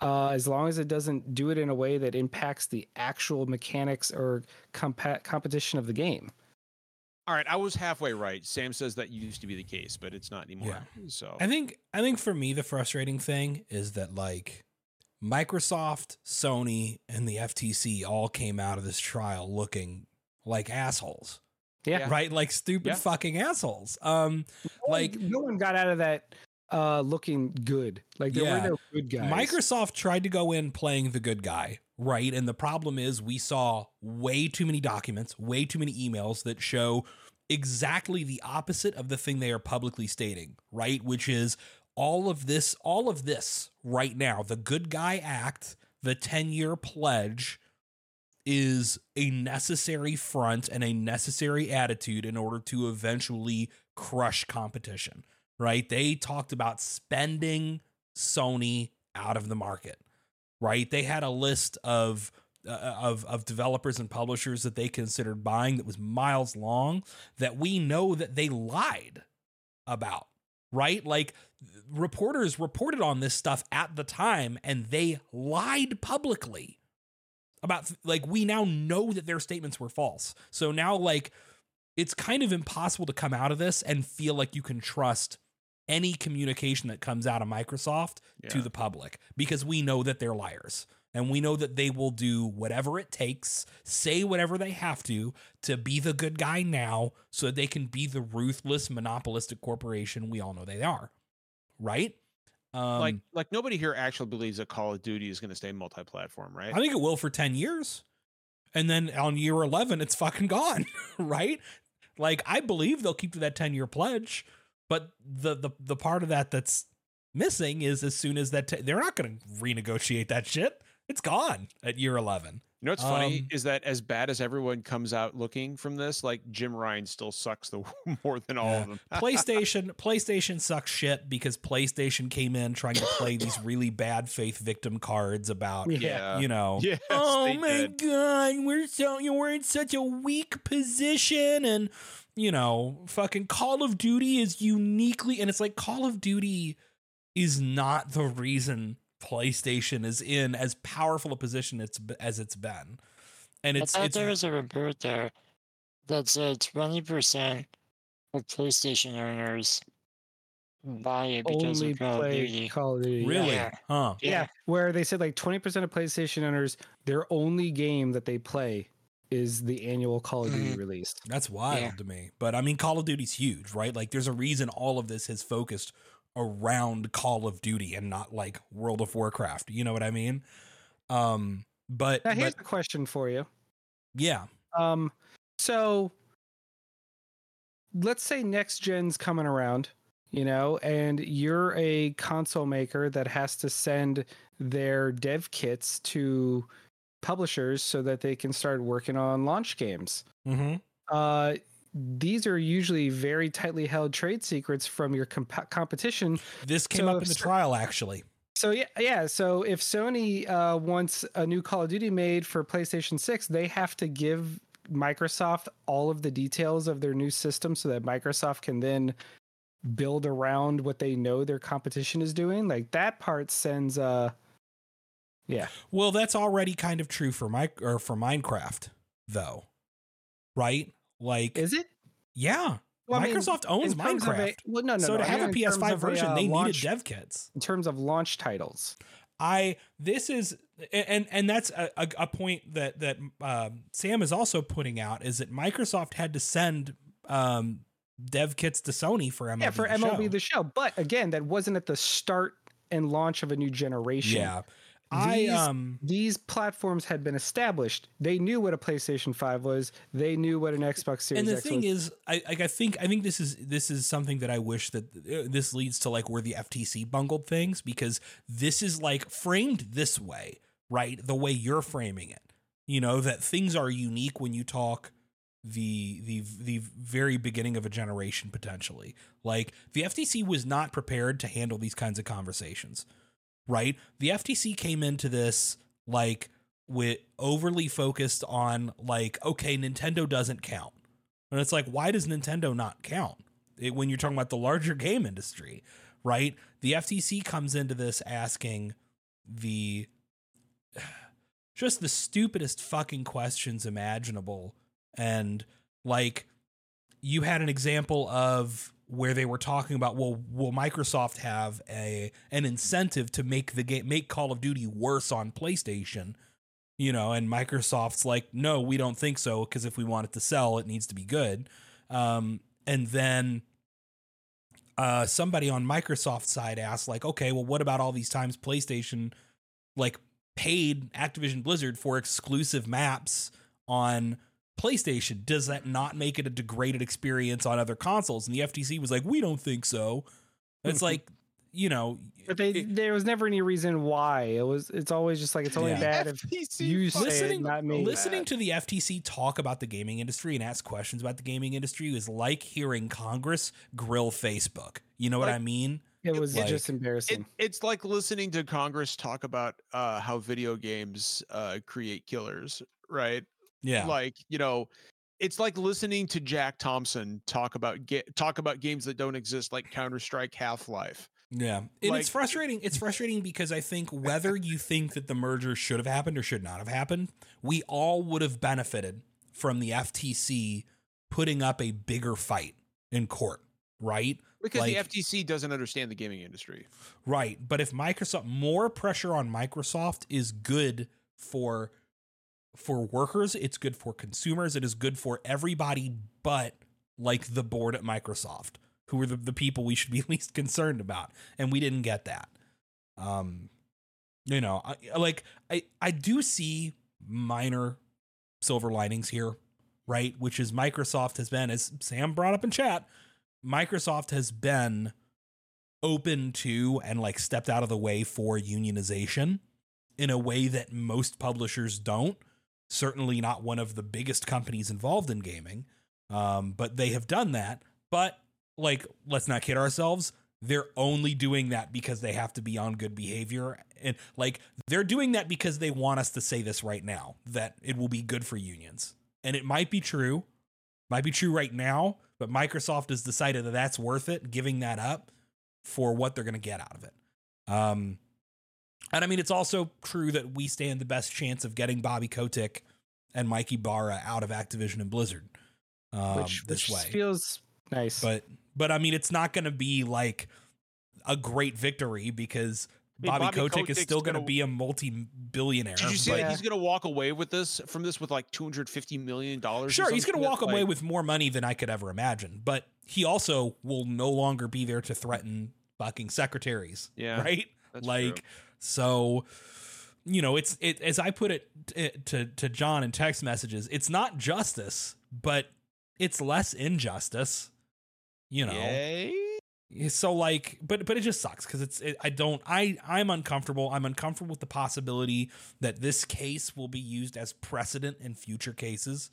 Uh, as long as it doesn't do it in a way that impacts the actual mechanics or compa- competition of the game. All right, I was halfway right. Sam says that used to be the case, but it's not anymore. Yeah. So I think I think for me the frustrating thing is that like Microsoft, Sony, and the FTC all came out of this trial looking like assholes. Yeah. Right? Like stupid Yeah. fucking assholes. Um like no one got out of that uh, looking good. Like there Yeah. were no good guys. Microsoft tried to go in playing the good guy, right? And the problem is we saw way too many documents, way too many emails that show exactly the opposite of the thing they are publicly stating, right? Which is all of this, all of this right now, the good guy act, the 10 year pledge is a necessary front and a necessary attitude in order to eventually crush competition, right? They talked about spending Sony out of the market, right? They had a list of uh, of of developers and publishers that they considered buying that was miles long that we know that they lied about, right? Like reporters reported on this stuff at the time and they lied publicly about like we now know that their statements were false. So now like it's kind of impossible to come out of this and feel like you can trust any communication that comes out of Microsoft to the public because we know that they're liars and we know that they will do whatever it takes, say whatever they have to to be the good guy now so that they can be the ruthless monopolistic corporation we all know they are. Right? Um like like nobody here actually believes that Call of Duty is going to stay multi-platform, right? I think it will for 10 years. And then on year 11, it's fucking gone, <laughs> right? Like, I believe they'll keep to that 10 year pledge. But the, the, the part of that that's missing is as soon as that, te- they're not going to renegotiate that shit. It's gone at year 11. You know what's funny Um, is that as bad as everyone comes out looking from this, like Jim Ryan still sucks the <laughs> more than all Yeah. of them. <laughs> PlayStation, PlayStation sucks shit because PlayStation came in trying to play these really bad faith victim cards about yeah. you know, Yes, oh my did. god, we're so you know, we're in such a weak position, and you know, fucking Call of Duty is uniquely, and it's like Call of Duty is not the reason PlayStation is in as powerful a position it's as it's been, and it's I thought it's there was a report there that said 20% of PlayStation owners buy it because only of Call of Duty. Call of Duty. really, Yeah. huh? Yeah, where they said like 20% of PlayStation owners, their only game that they play is the annual Call of Duty Mhm. release. That's wild Yeah. to me. But I mean, Call of Duty's huge, right? Like, there's a reason all of this has focused around Call of Duty and not like World of Warcraft. You know what I mean? Um, but, Now here's but a question for you. yeah, Um, so let's say next gen's coming around, you know, and you're a console maker that has to send their dev kits to publishers so that they can start working on launch games. mm-hmm. Uh, these are usually very tightly held trade secrets from your comp- competition. this came So up in the trial actually. So yeah, yeah. So if Sony uh, wants a new Call of Duty made for PlayStation Six, they have to give Microsoft all of the details of their new system, so that Microsoft can then build around what they know their competition is doing. Like that part sends. Uh, yeah. Well, that's already kind of true for my or for Minecraft, though, right? Like, Is it? yeah, Well, I mean, Microsoft owns of a- Minecraft. well, no, no. so no, to I have mean a PS5 of a, version, uh, they launch- needed dev kits. in terms of launch titles. I this is and and that's a, a, a point that that um, Sam is also putting out is that Microsoft had to send um, dev kits to Sony for MLB. yeah, for the MLB show. the show. But again, that wasn't at the start and launch of a new generation. yeah. I These- um these platforms had been established. They knew what a PlayStation 5 was. They knew what an Xbox Series and the X thing was. is, I like I think I think this is this is something that I wish that uh, this leads to like where the FTC bungled things because this is like framed this way, right? The way you're framing it, you know, that things are unique when you talk the the the very beginning of a generation potentially. Like the FTC was not prepared to handle these kinds of conversations. Right? The FTC came into this like with overly focused on like okay, Nintendo doesn't count. And it's like why does Nintendo not count? It, when you're talking about the larger game industry, right? The FTC comes into this asking the just the stupidest fucking questions imaginable and like you had an example of where they were talking about well will Microsoft have a an incentive to make the game make Call of Duty worse on PlayStation? You know and Microsoft's like no we don't think so because if we want it to sell it needs to be good. Um, and then uh, somebody on Microsoft's side asked like okay well what about all these times PlayStation like paid Activision Blizzard for exclusive maps on PlayStation. Does that not make it a degraded experience on other consoles? And the FTC was like, we don't think so. It's like, you know, But they, it- there was never any reason why. It was. It's always just like it's only Yeah. bad if FTC you say listening, it, not me. listening to the FTC talk about the gaming industry and ask questions about the gaming industry is like hearing Congress grill Facebook. You know what I mean? It was like- just embarrassing. It, it's like listening to Congress talk about uh, how video games uh, create killers, right? Yeah. Like you know, it's like listening to Jack Thompson talk about ga- talk about games that don't exist, like Counter Strike, Half Life. Yeah. And it's frustrating. It's frustrating because I think whether you think that the merger should have happened or should not have happened, we all would have benefited from the FTC putting up a bigger fight in court, right? Because Like- the FTC doesn't understand the gaming industry. Right. But if Microsoft more pressure on Microsoft is good for for workers, it's good for consumers, it is good for everybody but like the board at Microsoft, who are the, the people we should be <laughs> least concerned about. And we didn't get that. Um you know, I, like I I do see minor silver linings here, right? Which is Microsoft has been as Sam brought up in chat, Microsoft has been open to and like stepped out of the way for unionization in a way that most publishers don't. Certainly not one of the biggest companies involved in gaming, um, but they have done that. But like, let's not kid ourselves. They're only doing that because they have to be on good behavior. And like, they're doing that because they want us to say this right now that it will be good for unions. And it might be true, might be true right now, but Microsoft has decided that that's worth it, giving that up for what they're going to get out of it. Um, and I mean, it's also true that we stand the best chance of getting Bobby Kotick and Mike Ybarra out of Activision and Blizzard um, which, this which way. feels nice. But but I mean, it's not going to be like a great victory because I mean, Bobby, Bobby Kotick is still going to be a multi-billionaire. Did you see that he's going to walk away with this from this with like two hundred fifty million dollars? Sure, he's going to walk away with more money than I could ever imagine, but he also will no longer be there to threaten fucking secretaries. Yeah, right? that's like true. So you know, it's it as I put it t- to to John in text messages, it's not justice, but it's less injustice. You know. Yay? So like, but but it just sucks because it's it, I don't I I'm uncomfortable. I'm uncomfortable with the possibility that this case will be used as precedent in future cases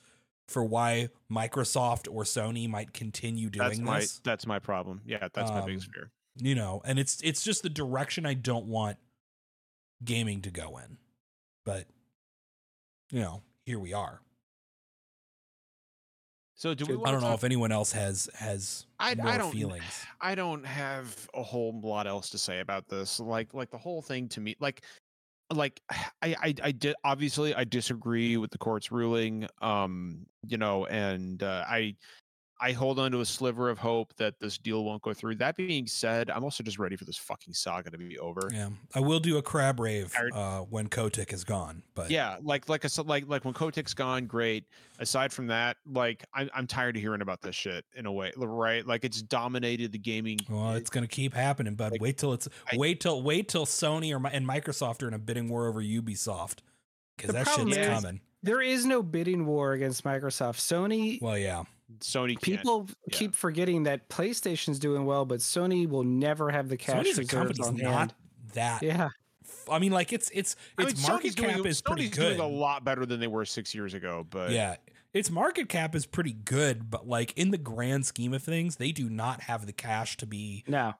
for why Microsoft or Sony might continue doing That's my this. that's my problem. Yeah, that's my biggest Um, fear. You know, and it's it's just the direction I don't want gaming to go in. But you know, here we are. So do we? I I don't know talk- if anyone else has has I, more I don't feelings. I don't have a whole lot else to say about this. Like like the whole thing to me like like <sighs> I I I did obviously I disagree with the court's ruling um you know and uh, I I hold on to a sliver of hope that this deal won't go through. That being said, I'm also just ready for this fucking saga to be over. Yeah, I will do a crab rave uh, when Kotick is gone. But Yeah, like like I said, like like when Kotick's gone, great. Aside from that, like I'm I'm tired of hearing about this shit in a way, right? Like it's dominated the gaming. Well, it's gonna keep happening, bud. Like, wait till it's I- wait till wait till Sony or and Microsoft are in a bidding war over Ubisoft because that shit's is- coming. there is no bidding war against Microsoft. Sony Well, yeah, Sony can't. people yeah. keep forgetting that PlayStation's doing well, but Sony will never have the cash Sony's a company's on not hand. that. Yeah, I mean, like it's it's I mean, its Sony's market doing- cap is pretty good. doing a lot better than they were six years ago, but yeah, its market cap is pretty good, but like in the grand scheme of things, they do not have the cash to be, No.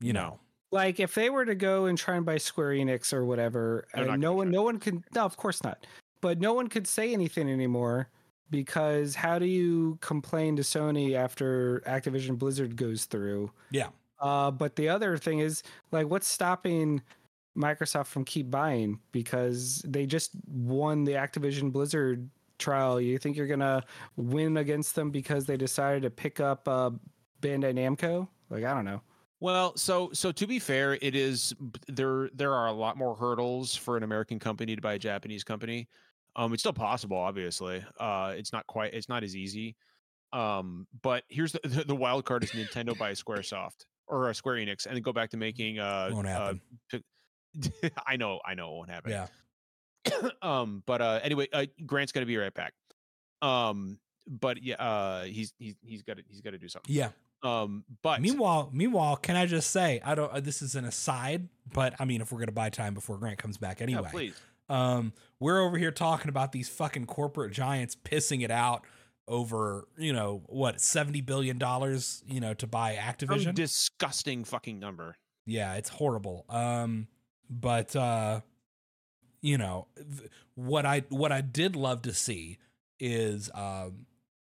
you know. Like if they were to go and try and buy Square Enix or whatever, They're and no one, try. no one could. No, of course not. But no one could say anything anymore because how do you complain to Sony after Activision Blizzard goes through? Yeah. Uh, but the other thing is, like, what's stopping Microsoft from keep buying because they just won the Activision Blizzard trial? You think you're gonna win against them because they decided to pick up uh, Bandai Namco? Like, I don't know. Well, so so to be fair, it is there. There are a lot more hurdles for an American company to buy a Japanese company. Um, it's still possible, obviously. Uh, it's not quite. It's not as easy. Um, but here's the <laughs> the, the wild card is Nintendo buy SquareSoft or a Square Enix, and then go back to making. Uh, Won't uh, happen. <laughs> I know, I know, it won't happen. yeah. <coughs> um, but uh, anyway, uh, Grant's gonna be right back. Um, but yeah, uh, he's he's he's got to he's got to do something. Yeah. Um, but Meanwhile, meanwhile, can I just say, I don't. Uh, this is an aside, but I mean, if we're gonna buy time before Grant comes back yeah, anyway, please. Um, we're over here talking about these fucking corporate giants pissing it out over, you know, what seventy billion dollars, you know, to buy Some Activision. disgusting fucking number. yeah, it's horrible. Um, but uh, you know, th- what I what I did love to see is um.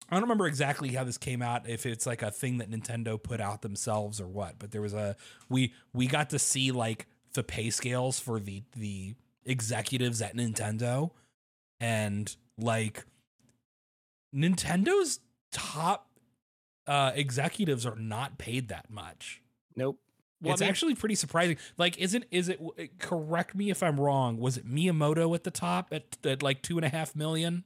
I don't remember exactly how this came out, if it's like a thing that Nintendo put out themselves or what, but there was a we we got to see like the pay scales for the the executives at Nintendo and like Nintendo's top uh executives are not paid that much. Nope. Well, I it's mean- actually pretty surprising. Like, isn't is it? Correct me if I'm wrong. Was it Miyamoto at the top at, at like two and a half million?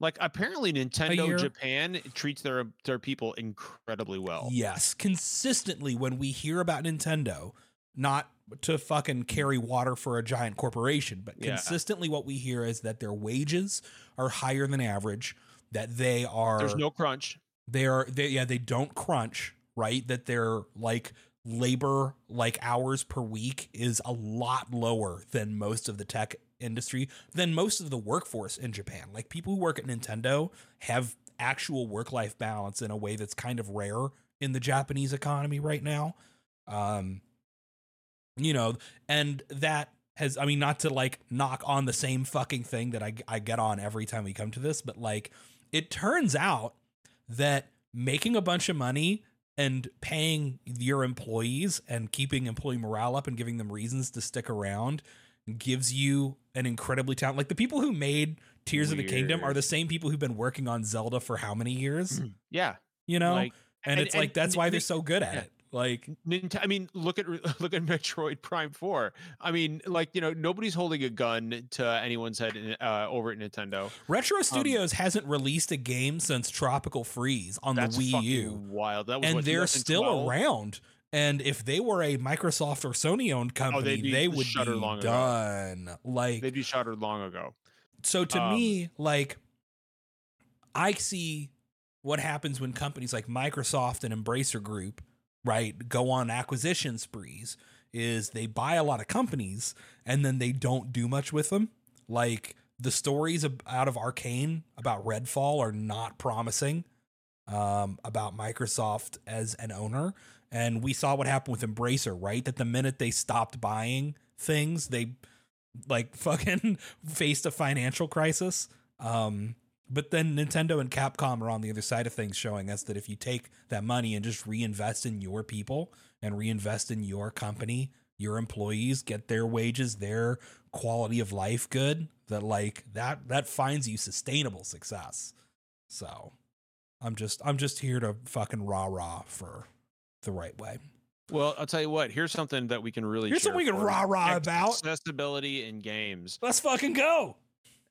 Like apparently? Nintendo Japan treats their their people incredibly well. Yes, consistently when we hear about Nintendo, not to fucking carry water for a giant corporation, but Yeah. consistently what we hear is that their wages are higher than average, that they are There's no crunch. they are they yeah, they don't crunch, right? That their like labor like hours per week is a lot lower than most of the tech industry, than most of the workforce in Japan. Like people who work at Nintendo have actual work-life balance in a way that's kind of rare in the Japanese economy right now. Um you know, and that has I mean not to like knock on the same fucking thing that I I get on every time we come to this, but like it turns out that making a bunch of money and paying your employees and keeping employee morale up and giving them reasons to stick around gives you an incredibly talent like the people who made Tears of the Kingdom are the same people who've been working on Zelda for how many years, Yeah. you know? Like and, it's like that's why they're so good at yeah. it. Like Nint- I mean, look at <laughs> look at Metroid Prime Four. I mean, like you know, nobody's holding a gun to anyone's head in- uh, over at Nintendo. Retro Studios hasn't released a game since Tropical Freeze on the Wii U. wild. That was and what, they're still around. And if they were a Microsoft or Sony owned company, Oh, be they would be long ago. done. Like They'd be shuttered long ago. so to um, me, like I see what happens when companies like Microsoft and Embracer Group, right, go on acquisition sprees is they buy a lot of companies and then they don't do much with them. Like the stories out of Arkane about Redfall are not promising um, about Microsoft as an owner. And we saw what happened with Embracer, right? That the minute they stopped buying things, they like <laughs> fucking faced a financial crisis. Um, but then Nintendo and Capcom are on the other side of things, showing us that if you take that money and just reinvest in your people and reinvest in your company, your employees get their wages, their quality of life good, that like that that finds you sustainable success. So I'm just I'm just here to fucking rah rah for the right way. Well, I'll tell you what. Here's something that we can really. Here's something we can rah-rah about. Accessibility in games. Let's fucking go.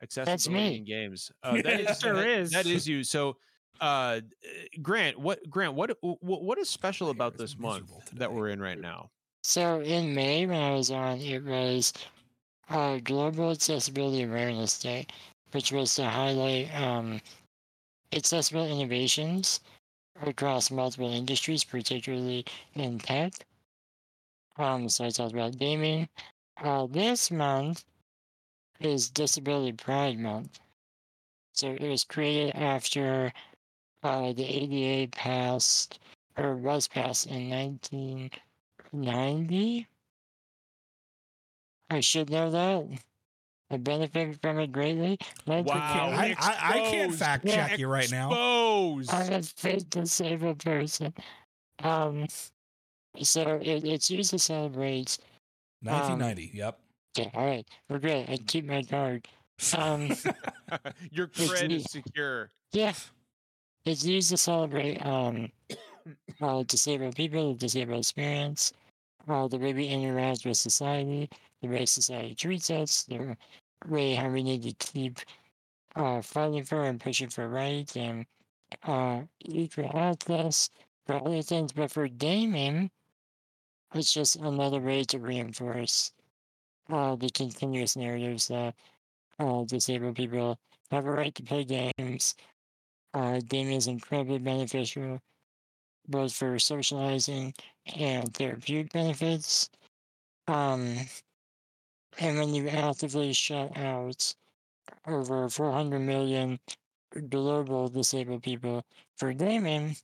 Accessibility me. in games. <laughs> Uh, that Yeah, is, sure that- is. That is you. So, uh, Grant, what Grant, what what, what is special about this month miserable that we're in right now? So in May, when I was on, it was uh, Global Accessibility Awareness Day, which was to highlight um, accessible innovations across multiple industries, particularly in tech. Um, so I talked about gaming. Uh, this month is Disability Pride Month. So it was created after uh, the ADA passed or was passed in 1990. I should know that. I benefit from it greatly. Wow. I, I, I can't Exposed. fact Yeah. check you right now. Exposed. I'm a fit disabled person. Um, so it, it's used to celebrate. 1990. Yep. Yeah, all right, we're good. I keep my guard. Um, <laughs> Your cred is secure. yeah, it's used to celebrate um, uh, disabled people, the disabled experience, uh, the way we interact with society, the way society treats us, the way how we need to keep uh, fighting for and pushing for rights and uh, equal access for other things. But for gaming, it's just another way to reinforce uh, the continuous narratives that uh, disabled people have a right to play games. Uh, gaming is incredibly beneficial, both for socializing and therapeutic benefits. Um, and when you actively shut out over 400 million global disabled people for gaming,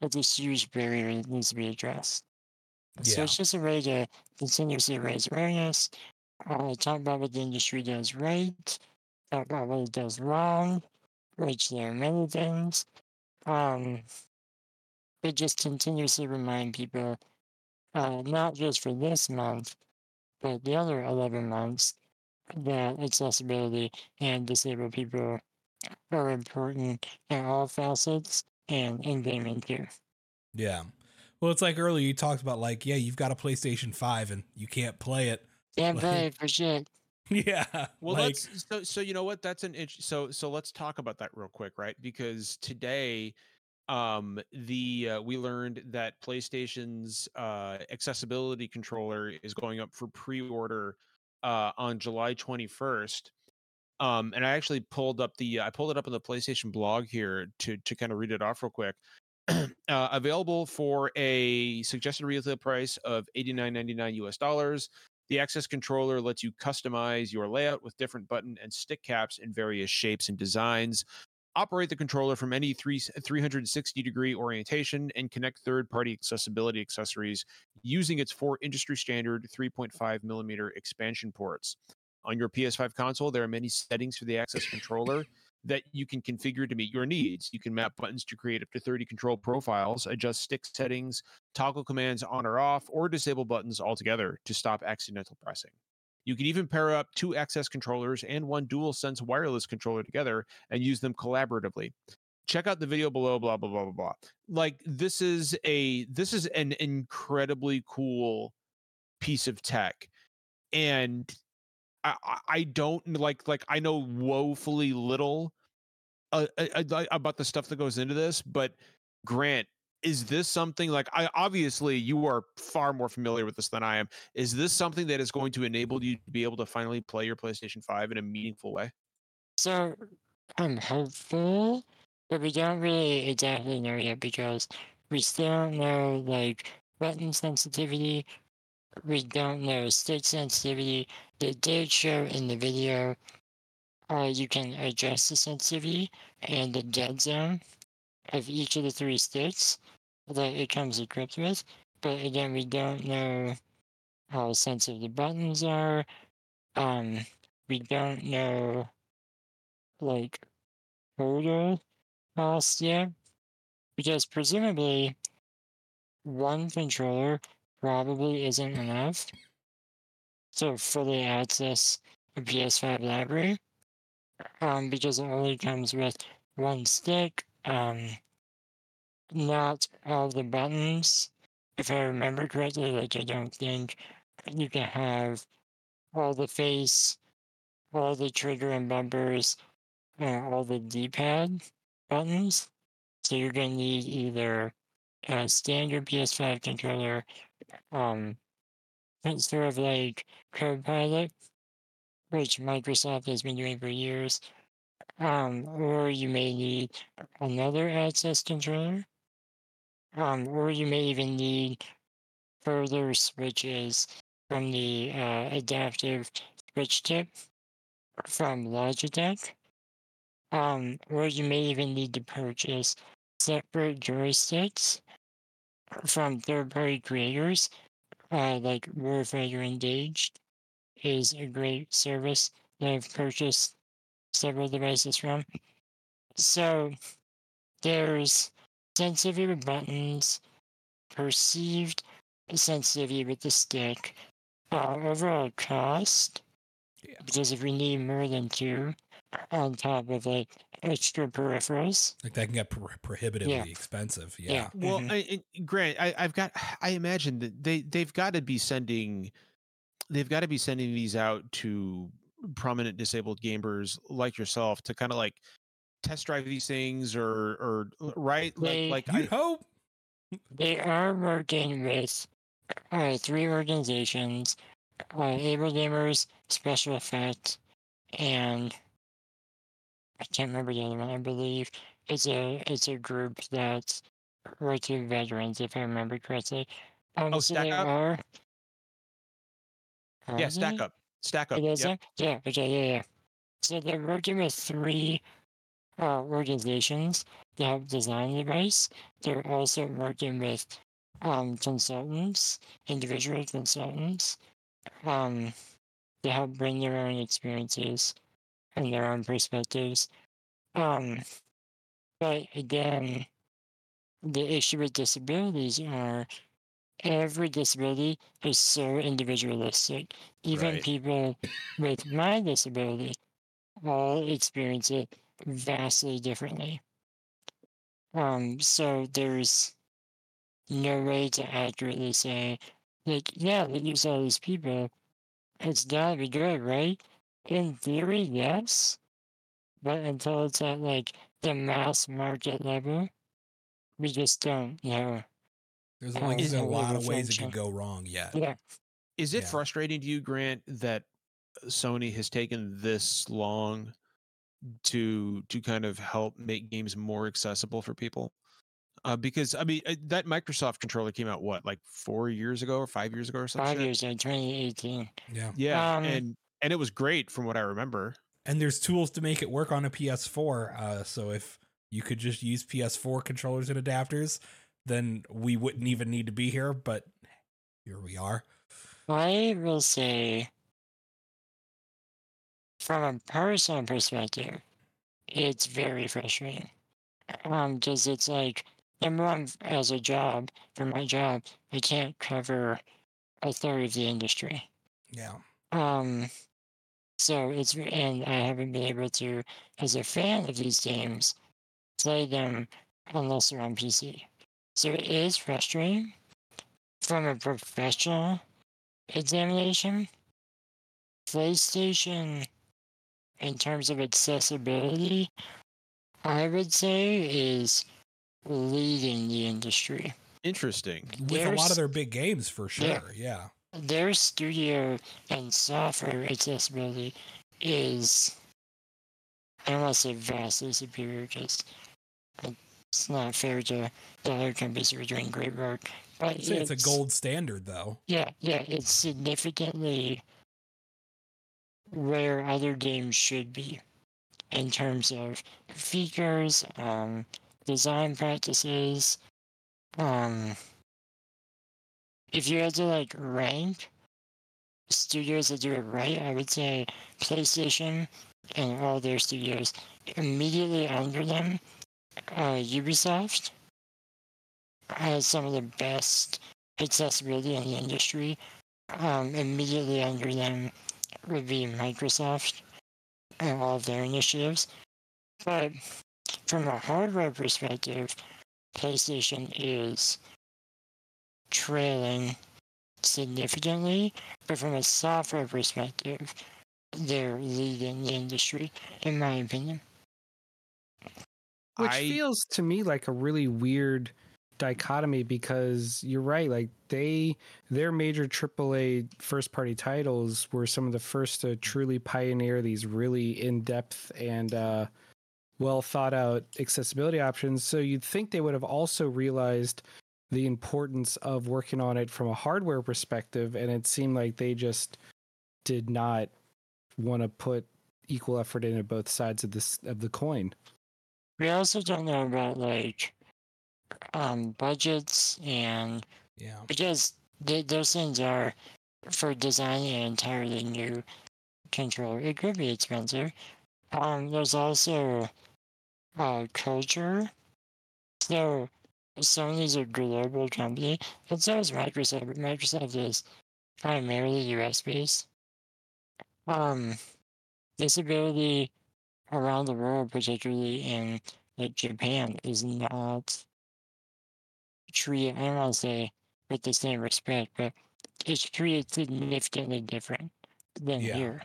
that's a huge barrier that needs to be addressed. So Yeah. it's just a way to continuously raise awareness, uh, talk about what the industry does right, talk about what it does wrong, which there are many things. Um, but just continuously remind people, uh, not just for this month, but the other 11 months, that accessibility and disabled people are important in all facets and in gaming too. Yeah. Well, it's like earlier you talked about like, yeah, you've got a PlayStation 5 and you can't play it. Can't Like- play <laughs> it for shit. Yeah. Well, like, let's so so you know what that's an int- so so let's talk about that real quick, right? Because today, um, the uh, we learned that PlayStation's uh, accessibility controller is going up for pre-order uh, on July twenty first. Um, and I actually pulled up the I pulled it up on the PlayStation blog here to to kind of read it off real quick. <clears throat> uh, available for a suggested retail price of eighty nine ninety nine US dollars. The Access controller lets you customize your layout with different button and stick caps in various shapes and designs. Operate the controller from any three, 360 degree orientation and connect third party accessibility accessories using its four industry standard 3.5 millimeter expansion ports. On your PS5 console, there are many settings for the Access controller that you can configure to meet your needs. You can map buttons to create up to 30 control profiles, adjust stick settings, toggle commands on or off, or disable buttons altogether to stop accidental pressing. You can even pair up two access controllers and one DualSense wireless controller together and use them collaboratively. Check out the video below, blah blah blah blah blah. Like this is a this is an incredibly cool piece of tech. And I, I- don't like like I know woefully little uh, uh, uh, about the stuff that goes into this, but Grant, is this something like I obviously you are far more familiar with this than I am. Is this something that is going to enable you to be able to finally play your PlayStation 5 in a meaningful way? So I'm hopeful, but we don't really exactly know yet because we still know like button sensitivity. We don't know stick sensitivity. They did show in the video uh, you can adjust the sensitivity and the dead zone of each of the three sticks that it comes equipped with. But again, we don't know how sensitive the buttons are. Um, we don't know like total cost yet because presumably one controller probably isn't enough to fully access the PS5 library um, because it only comes with one stick, um, not all the buttons. If I remember correctly, like I don't think you can have all the face, all the trigger and bumpers, and all the D-pad buttons. So you're gonna need either a standard PS5 controller, um, sort of like Copilot, which Microsoft has been doing for years, um, or you may need another access controller, um, or you may even need further switches from the uh, adaptive switch tip from Logitech um, or you may even need to purchase separate joysticks from third-party creators, uh, like Warfighter Engaged is a great service that I've purchased several devices from. So there's sensitivity with buttons, perceived sensitivity with the stick, uh, overall cost, Yeah. because if we need more than two on top of like extra peripherals, Like that can get pro- prohibitively expensive. Yeah. yeah. Well, mhm. I, I, Grant, I, I've got. <sighs> I imagine that they they've got to be sending, they've got to be sending these out to prominent disabled gamers like yourself to kind of like test drive these things or or right They- like like You I, hope. They are working with uh, three organizations: uh, AbleGamers, Special Effects, and I can't remember the one. I believe it's a it's a group that's working with veterans, if I remember correctly. Um, Oh, so Stack Up? are. yeah Are stack they? up stack up yep. Yeah, okay, yeah, yeah. So they're working with three uh, organizations to help design the device. They're also working with um, consultants, individual consultants, um, to help bring their own experiences and their own perspectives. Um, but again, the issue with disabilities are every disability is so individualistic. Even Right. people with my disability all experience it vastly differently. Um, so there's no way to accurately say, like, yeah, they use all these people. It's gotta be good, right? In theory, yes. But until it's at like the mass market level, we just don't know. There's Uh, like there's a lot of is ways it could go wrong yet. Yeah. Is it Yeah. frustrating to you, Grant, that Sony has taken this long to to kind of help make games more accessible for people? Uh, because I mean, uh, that Microsoft controller came out what, like four years ago or five years ago or something? Five years ago, 2018. Yeah. Yeah, Um, and and it was great from what I remember. And there's tools to make it work on a PS4. Uh, so if you could just use PS4 controllers and adapters, then we wouldn't even need to be here. But here we are. I will say, from a personal perspective, it's very frustrating. Um, because it's like number one, as a job for my job, I can't cover a third of the industry. Yeah. Um, so it's and I haven't been able to, as a fan of these games, play them unless they're on PC. So it is frustrating from a professional examination. PlayStation, in terms of accessibility, I would say is leading the industry. Interesting. With a lot of their big games for Yeah. sure. Yeah. Their studio and software accessibility is I don't want to say vastly superior because it's not fair to the other companies who are doing great work. But I'd say it's a gold standard though. Yeah, yeah, it's significantly where other games should be in terms of features, um, design practices. Um, if you had to like rank studios that do it right, I would say PlayStation and all their studios. Immediately under them, uh, Ubisoft has some of the best accessibility in the industry. Um, immediately under them would be Microsoft and all of their initiatives. But from a hardware perspective, PlayStation is trailing significantly. But from a software perspective, they're leading the industry, in my opinion. Which I- feels to me like a really weird dichotomy because you're right like they their major AAA first party titles were some of the first to truly pioneer these really in-depth and uh well thought out accessibility options so you'd think they would have also realized the importance of working on it from a hardware perspective and it seemed like they just did not want to put equal effort into both sides of this of the coin. We also don't know about like um budgets and Yeah. because th- those things are for designing an entirely new controller. It could be expensive. Um, there's also uh culture. So Sony's a global company, and so is Microsoft. But Microsoft is primarily US based. Um, disability around the world, particularly in like Japan, is not treated. I don't want to say with the same respect, but it's treated significantly different than Yeah. here.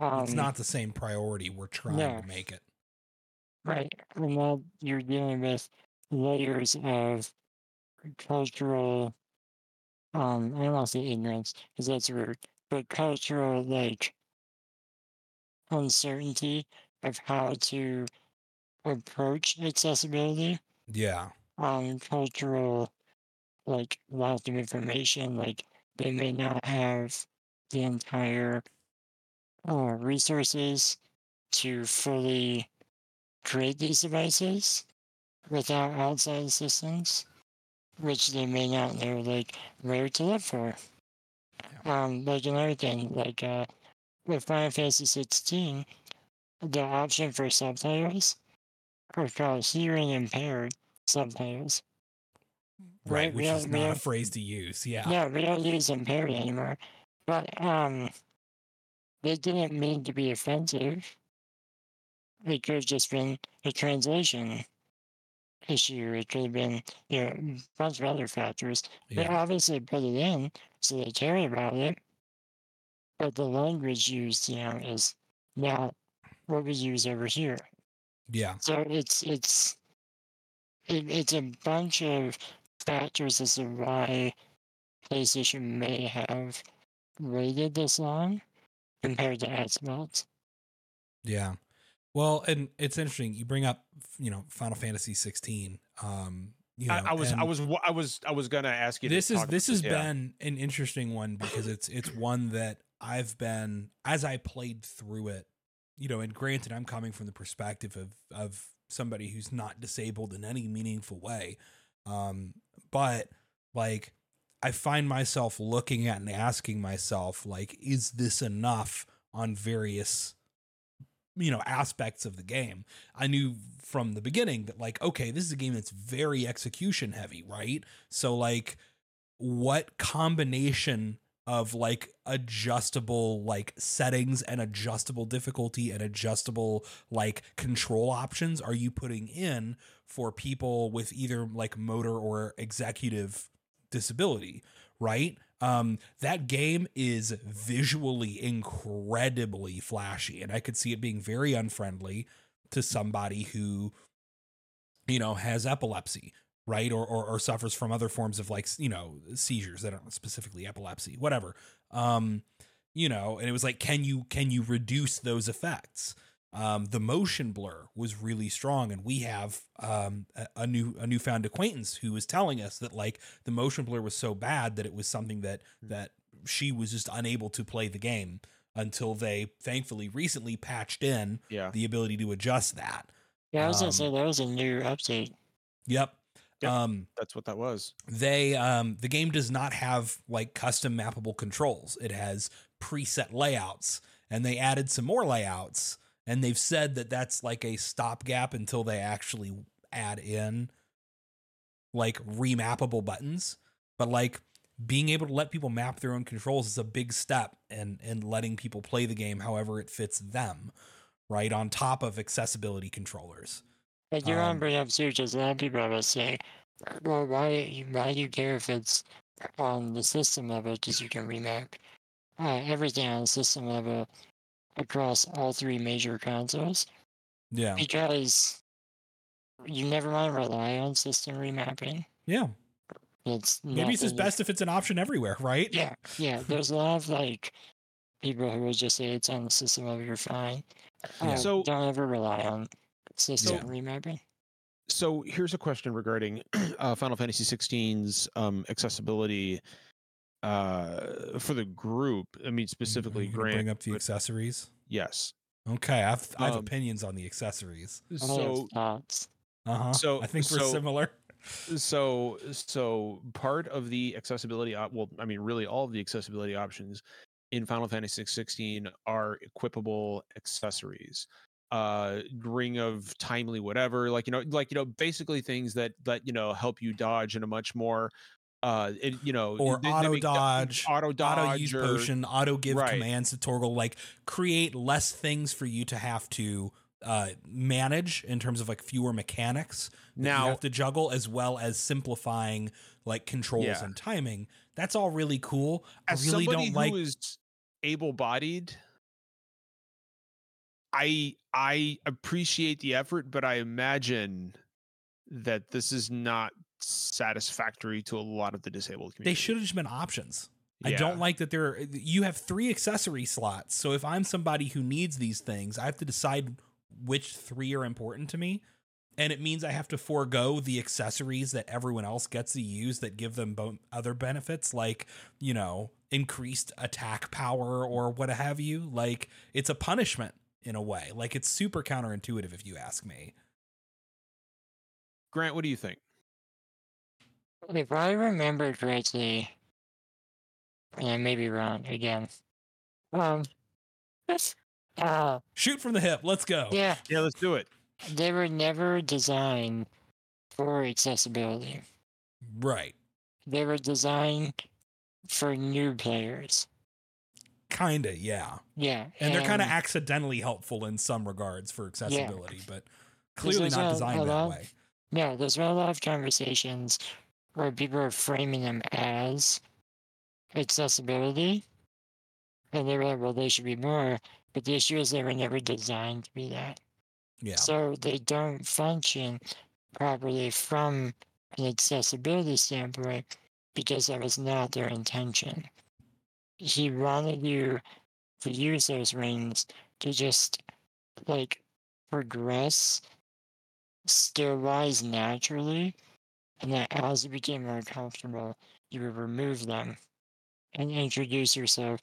Um, it's not the same priority we're trying to make it. right, and now you're dealing with layers of cultural. Um, I don't want to say ignorance because that's rude, but cultural like uncertainty of how to approach accessibility. Yeah. um cultural like lack of information like they may not have the entire uh, resources to fully create these devices without outside assistance which they may not know like where to look for um like another thing like uh with Final Fantasy 16 the option for subtitles are called hearing impaired subtitles Right. we Which don't- is not a phrase to use. Yeah. No, we don't use impaired anymore. But um, they didn't mean to be offensive. It could have just been a translation issue. It could have been you know a bunch of other factors. They obviously put it in, so they care about it. But the language used, you know, is not what we use over here. Yeah. So it's it's it, it's a bunch of factors as to why PlayStation may have waited this long compared to Xbox. Yeah. Well, and it's interesting. You bring up, you know, Final Fantasy 16. Um, you know, I, I was, I was, wa- I was, I was gonna ask you. to this is this has yeah. been an interesting one because it's it's one that I've been as I played through it, you know, and granted, I'm coming from the perspective of of somebody who's not disabled in any meaningful way, um, but like I find myself looking at and asking myself, like, is this enough on various you know aspects of the game. I knew from the beginning that like okay this is a game that's very execution heavy right? So like what combination of like adjustable like settings and adjustable difficulty and adjustable like control options are you putting in for people with either like motor or executive disability right um that game is visually incredibly flashy and i could see it being very unfriendly to somebody who you know has epilepsy right? Or, or or suffers from other forms of like you know seizures that aren't specifically epilepsy whatever. Um you know and it was like can you can you reduce those effects um the motion blur was really strong and we have um a, a new a newfound acquaintance who was telling us that like the motion blur was so bad that it was something that that she was just unable to play the game until they thankfully recently patched in Yeah. the ability to adjust that Yeah, I was Um, gonna say that was a new update. yep Yep. um That's what that was. they um the game does not have like custom mappable controls it has preset layouts and they added some more layouts and they've said that that's like a stopgap until they actually add in like remappable buttons but like being able to let people map their own controls is a big step and and letting people play the game however it fits them right on top of accessibility controllers I do want Um, to bring up too, because a lot of people always say, "Well, why why do you care if it's on the system level? Because you can remap uh, everything on the system level across all three major consoles." yeah Because you never want to rely on system remapping. yeah It's maybe it's just best if it's an option everywhere right Yeah, yeah. There's a lot of like people who would just say it's on the system level, you're fine. Yeah. Uh, So- don't ever rely on system Yeah. remapping. So here's a question regarding <clears throat> uh, Final Fantasy 16's um, accessibility uh, for the group. I mean, specifically Are you Grant. bring up the but- accessories Yes. Okay, I've I have Um, opinions on the accessories. So. Uh huh. so- I think we're so- similar. so so part of the accessibility op- well i mean really all of the accessibility options in final fantasy 16 are equipable accessories uh ring of timely whatever like you know like you know basically things that that you know help you dodge in a much more uh it, you know Or they- auto dodge, auto dodge auto use or- potion, auto give Right. commands to Torgal, like create less things for you to have to uh, manage in terms of like fewer mechanics that you now have to juggle, as well as simplifying like controls Yeah. and timing. That's all really cool. I really don't like. able-bodied i i appreciate the effort but i imagine that this is not satisfactory to a lot of the disabled community they should have just been options. I don't like that there. You have three accessory slots, so if I'm somebody who needs these things, I have to decide which three are important to me, and it means I have to forego the accessories that everyone else gets to use that give them bo- other benefits, like you know increased attack power or what have you. Like it's a punishment in a way. Like it's super counterintuitive if you ask me. grant what do you think If I remember correctly, and I may be wrong again. Um, uh, Shoot from the hip. Let's go. yeah, yeah let's do it they were never designed for accessibility. Right. They were designed for new players. Kinda. Yeah. Yeah, and they're kind of accidentally helpful in some regards for accessibility, but clearly not designed a that lot- way. Yeah, there's been a lot of conversations where people are framing them as accessibility, and they're like, well, they should be more. But the issue is they were never designed to be that. Yeah, So they don't function properly from an accessibility standpoint because that was not their intention. He wanted you to use those rings to just like progress skill wise naturally, and that as you became more comfortable, you would remove them and introduce yourself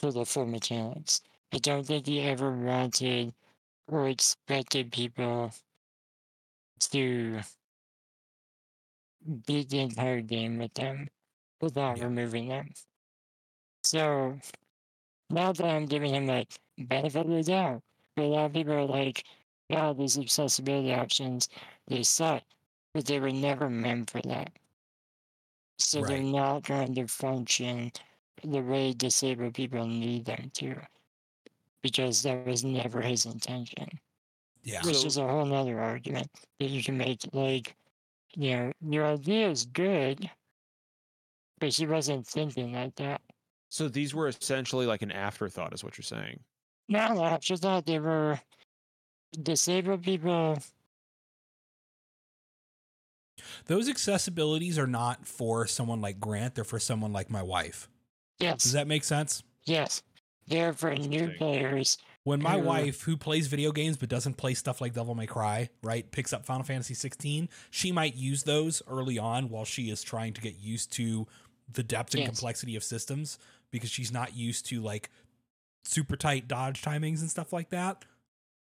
to the full mechanics. I don't think he ever wanted or expected people to beat the entire game with them without Yeah. removing them. So now that I'm giving him like benefit of the doubt, but a lot of people are like, "Yeah, these accessibility options they suck," but they were never meant for that. So they're not going to function the way disabled people need them to, because that was never his intention yeah, which So- is a whole nother argument that you can make. Like, you know, your idea is good, but she wasn't thinking like that. so these were essentially like an afterthought is what you're saying No, after that, they were disabled people. Those accessibilities are not for someone like Grant; they're for someone like my wife. Yes. Does that make sense? yes, they're for new Interesting. players. When my Uh, wife, who plays video games but doesn't play stuff like Devil May Cry, right, picks up Final Fantasy 16, she might use those early on while she is trying to get used to the depth and Yes. complexity of systems because she's not used to like super tight dodge timings and stuff like that.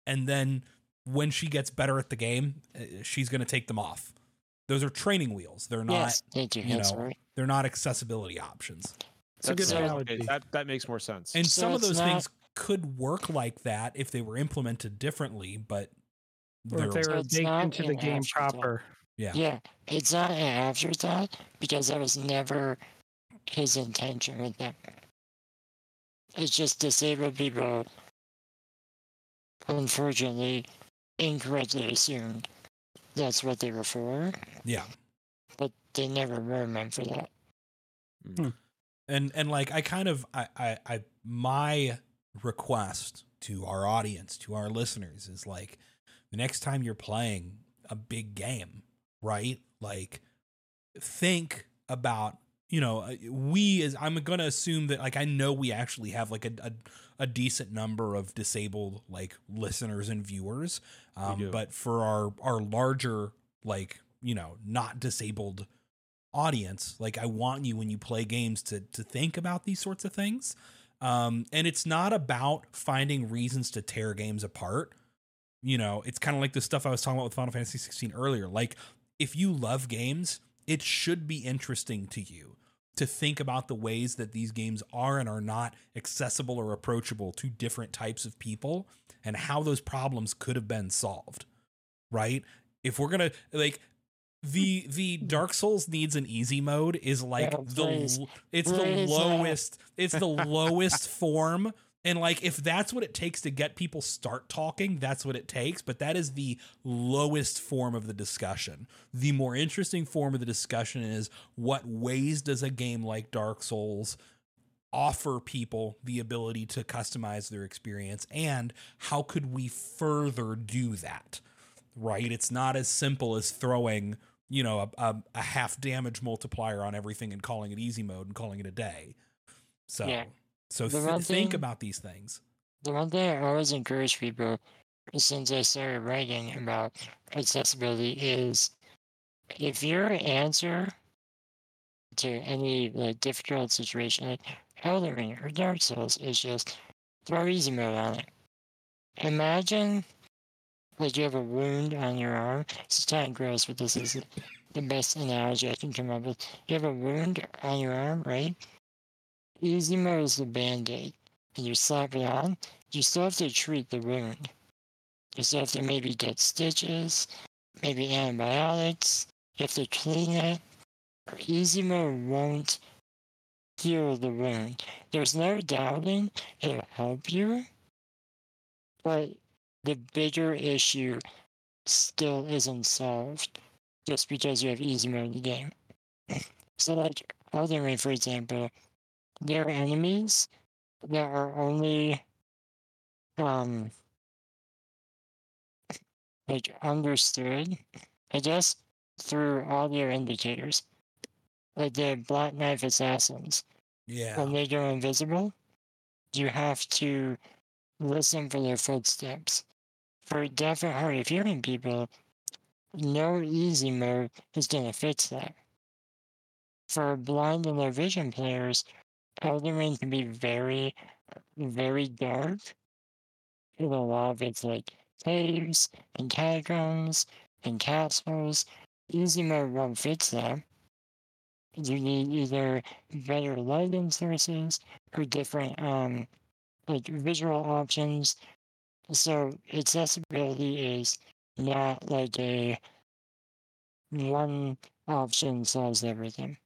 And then when she gets better at the game, uh, she's going to take them off. Those are training wheels. They're not yes, thank you. you know, right. they're not accessibility options. It's a good So- analogy. okay, that that makes more sense And So some of those not- things could work like that if they were implemented differently, but or if they're- they were it's baked not into the game afterthought. proper. yeah. Yeah, it's not an afterthought because that was never his intention with them. It's just disabled people, unfortunately, incorrectly assumed that's what they were for, Yeah. but they never were meant for that. Hmm. Hmm. and and like i kind of I, I i my request to our audience to our listeners is like the next time you're playing a big game right like think about you know uh, we as i'm gonna assume that like i know we actually have like a, a, a decent number of disabled like listeners and viewers um, but for our our larger like you know not disabled audience like i want you when you play games to to think about these sorts of things Um, and it's not about finding reasons to tear games apart. You know, it's kind of like the stuff I was talking about with Final Fantasy 16 earlier. Like, if you love games, it should be interesting to you to think about the ways that these games are and are not accessible or approachable to different types of people and how those problems could have been solved. Right? If we're going to like the <laughs> the Dark Souls needs an easy mode is like Yeah, the it's the lowest it's the lowest form and like if that's what it takes to get people start talking that's what it takes. But that is the lowest form of the discussion. The more interesting form of the discussion is what ways does a game like Dark Souls offer people the ability to customize their experience and how could we further do that right? It's not as simple as throwing you know a, a, a half damage multiplier on everything and calling it easy mode and calling it a day. So Yeah. So th- think about these things The one thing I always encourage people since I started writing about accessibility is if your answer to any like difficult situation like Elden Ring or Dark Souls is just throw easy mode on it. Imagine like you have a wound on your arm. It's kind of gross, but this is the best analogy I can come up with. You have a wound on your arm, right? Easy mode is the band-aid. And you slap it on, you still have to treat the wound. You still have to maybe get stitches, maybe antibiotics. You have to clean it. Easy mode won't heal the wound. There's no doubting it'll help you, but the bigger issue still isn't solved just because you have easy mode in the game. <clears throat> so, like Elden Ring, for example, there are enemies that are only um like understood, I guess, through audio indicators. Like the Black Knife Assassins. yeah When they go invisible, you have to listen for their footsteps. For deaf and hard of hearing people, no easy mode is gonna fix that. For blind and low vision players, Elden can be very, very dark. In a lot of it's like caves and catacombs and castles. Easy mode won't fix that. You need either better lighting sources or different um like visual options. So accessibility is not like a one option solves everything.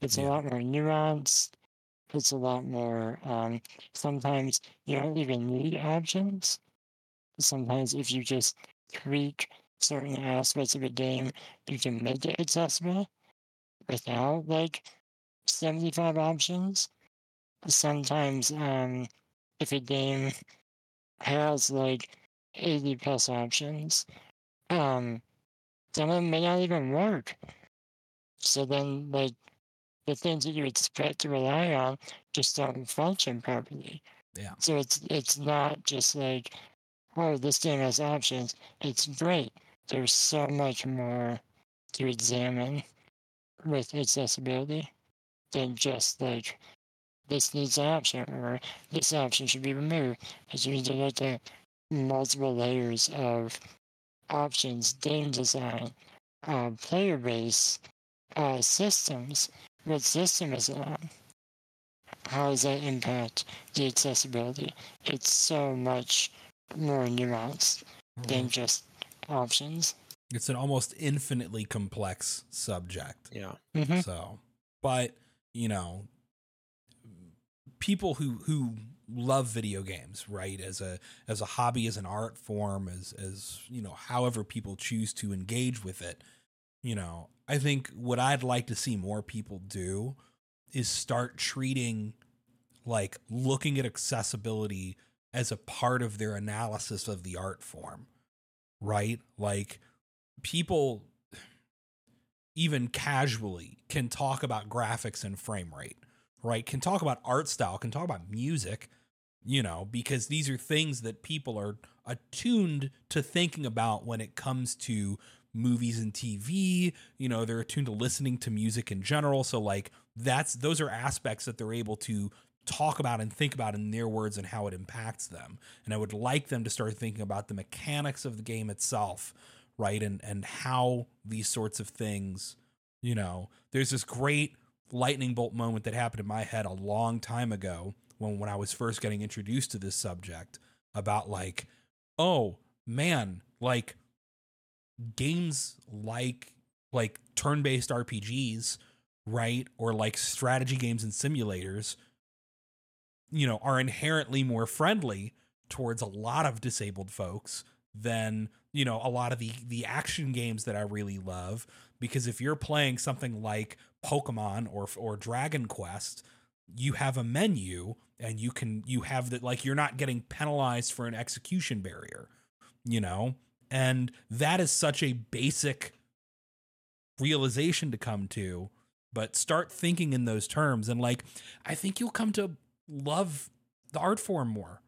It's Yeah. a lot more nuanced. It's a lot more um sometimes you don't even need options. Sometimes if you just tweak certain aspects of a game, you can make it accessible without like 75 options. Sometimes, um, if a game has like 80 plus options, um, some of them may not even work. So then, like, the things that you expect to rely on just don't function properly. Yeah. So it's it's not just like, oh, this game has options. It's great. There's so much more to examine with accessibility than just like this needs an option or this option should be removed. Because you need to look at multiple layers of options, game design, uh, player base, uh, systems. What system is it on? How does that impact the accessibility? It's so much more nuanced than just options. it's an almost infinitely complex subject Yeah. Mm-hmm. So, but you know, people who who love video games, right, as a as a hobby, as an art form, as as you know, however people choose to engage with it, you know, I think what I'd like to see more people do is start treating like looking at accessibility as a part of their analysis of the art form, right? Like people even casually can talk about graphics and frame rate, right? Can talk about art style, can talk about music, you know, because these are things that people are attuned to thinking about when it comes to movies and TV, you know, they're attuned to listening to music in general. So like that's those are aspects that they're able to talk about and think about in their words and how it impacts them. And I would like them to start thinking about the mechanics of the game itself, right? And and how these sorts of things, you know, there's this great lightning bolt moment that happened in my head a long time ago when when I was first getting introduced to this subject about like, oh man, like games like like turn-based RPGs, right? Or like strategy games and simulators, you know, are inherently more friendly towards a lot of disabled folks than, you know, a lot of the the action games that I really love because if you're playing something like Pokemon or or Dragon Quest, you have a menu and you can you have that like you're not getting penalized for an execution barrier, you know? And that is such a basic realization to come to, but start thinking in those terms. And like, I think you'll come to love the art form more,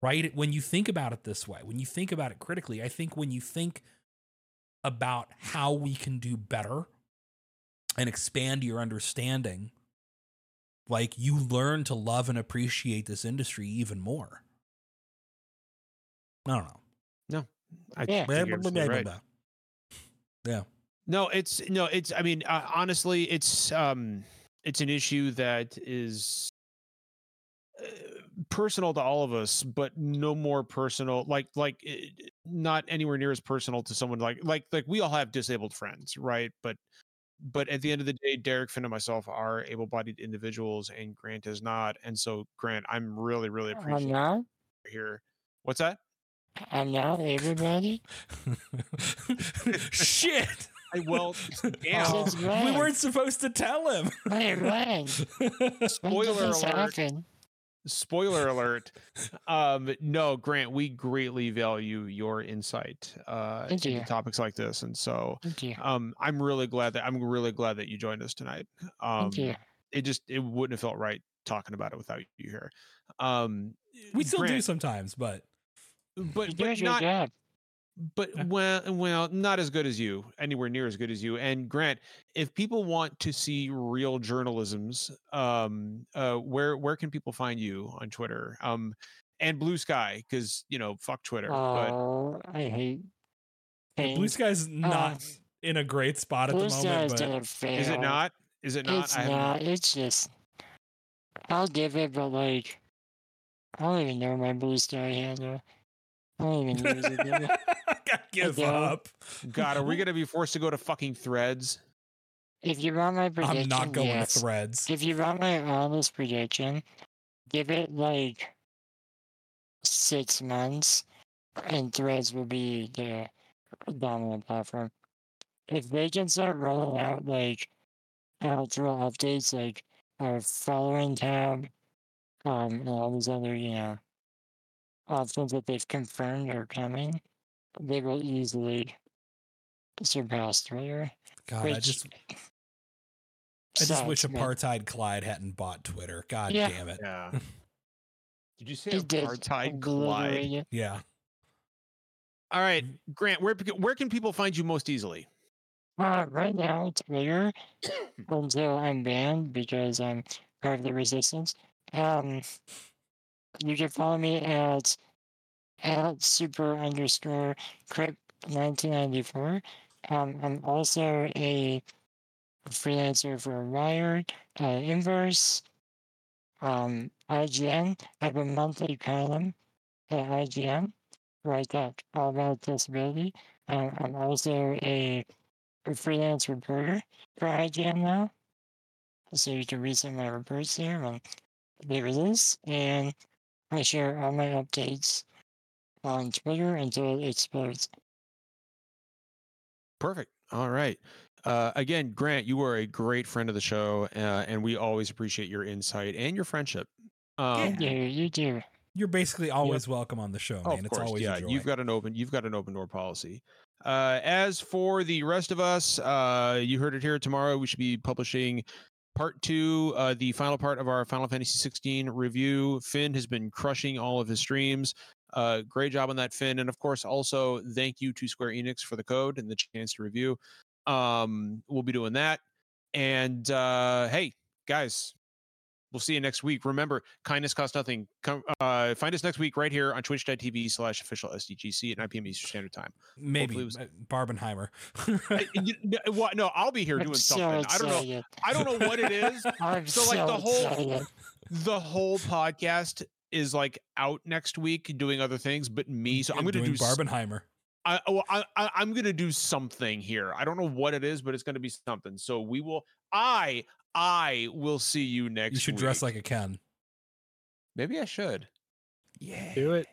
right? When you think about it this way, when you think about it critically, I think when you think about how we can do better and expand your understanding, like you learn to love and appreciate this industry even more. I don't know. I Yeah. think you're right. Yeah. No, it's no, it's. I mean, uh, honestly, it's um, it's an issue that is uh, personal to all of us, but no more personal. Like, like eh, not anywhere near as personal to someone like like like we all have disabled friends, right? But but at the end of the day, Derek, Finn, and myself are able-bodied individuals, and Grant is not. And so, Grant, I'm really, really I'm appreciative here. What's that? I'm not everybody. Shit. I well, damn. Oh, It's we right. weren't supposed to tell him. Wait, when? Spoiler When alert. happen? spoiler alert um no grant we greatly value your insight uh Thank into topics like this and so Thank you. um i'm really glad that i'm really glad that you joined us tonight um Thank you. it just it wouldn't have felt right talking about it without you here um we still do Grant, sometimes, but but You do a but good not job. but well well not as good as you anywhere near as good as you and grant if people want to see real journalisms um uh where where can people find you on twitter um and blue sky because you know fuck twitter but Oh, I hate. Blue things. Sky's not Uh, in a great spot at the moment. Sky's But fail. is it not is it not It's I haven't- not. It's just. I'll give it, but like, I don't even know my Blue Sky handle. <laughs> I don't even use it. dude. Give don't. up. god are we gonna be forced to go to fucking threads If you want my prediction, I'm not going yes. to threads. If you want my honest prediction, give it like six months, and Threads will be the dominant platform. If they can start rolling out like actual updates, like our following tab, um, and all these other, you know, options that they've confirmed are coming, they will easily surpass Twitter. God, I just I just wish sucks, but apartheid Clyde hadn't bought Twitter. God Yeah. damn it. yeah <laughs> did you say He did apartheid Clyde? Yeah. all right grant where where can people find you most easily Uh, right now, Twitter, <coughs> until I'm banned because I'm part of the resistance. Um, you can follow me at at super underscore crypt 1994. Um, I'm also a freelancer for Wired, uh, Inverse, um, IGN. I have a monthly column at IGN, right that all about disability. Um, I'm also a a freelance reporter for IGN now. So you can read some of my reports there when they release. And I share all my updates on Twitter until it explodes. Perfect. All right. Uh, again, Grant, you are a great friend of the show, uh, and we always appreciate your insight and your friendship. Um, Thank you, you do. You're basically always welcome on the show, Oh, man. of it's course, always yeah. a joy. You've got an open, you've got an open door policy. Uh, as for the rest of us, uh, you heard it here. Tomorrow we should be publishing part two, uh, the final part of our Final Fantasy 16 review. Finn has been crushing all of his streams. Uh, great job on that, Finn. And of course, also thank you to Square Enix for the code and the chance to review. Um, we'll be doing that. And uh, hey, guys, we'll see you next week. Remember, kindness costs nothing. Come, uh, find us next week right here on twitch.tv slash official SDGC at 9 p.m. Eastern Standard Time. Maybe it was- uh, Barbenheimer. I- <laughs> you- no, what? No, I'll be here I'm doing so something. I don't know. I don't know what it is. <laughs> I'm So, like, the whole- excited. the whole podcast is like out next week doing other things, but me. So I'm going to do Barbenheimer. I, well, I, I I'm gonna do something here. I don't know what it is, but it's gonna be something. So we will. I I will see you next. You should dress like a Ken. Maybe I should. Yeah. Do it.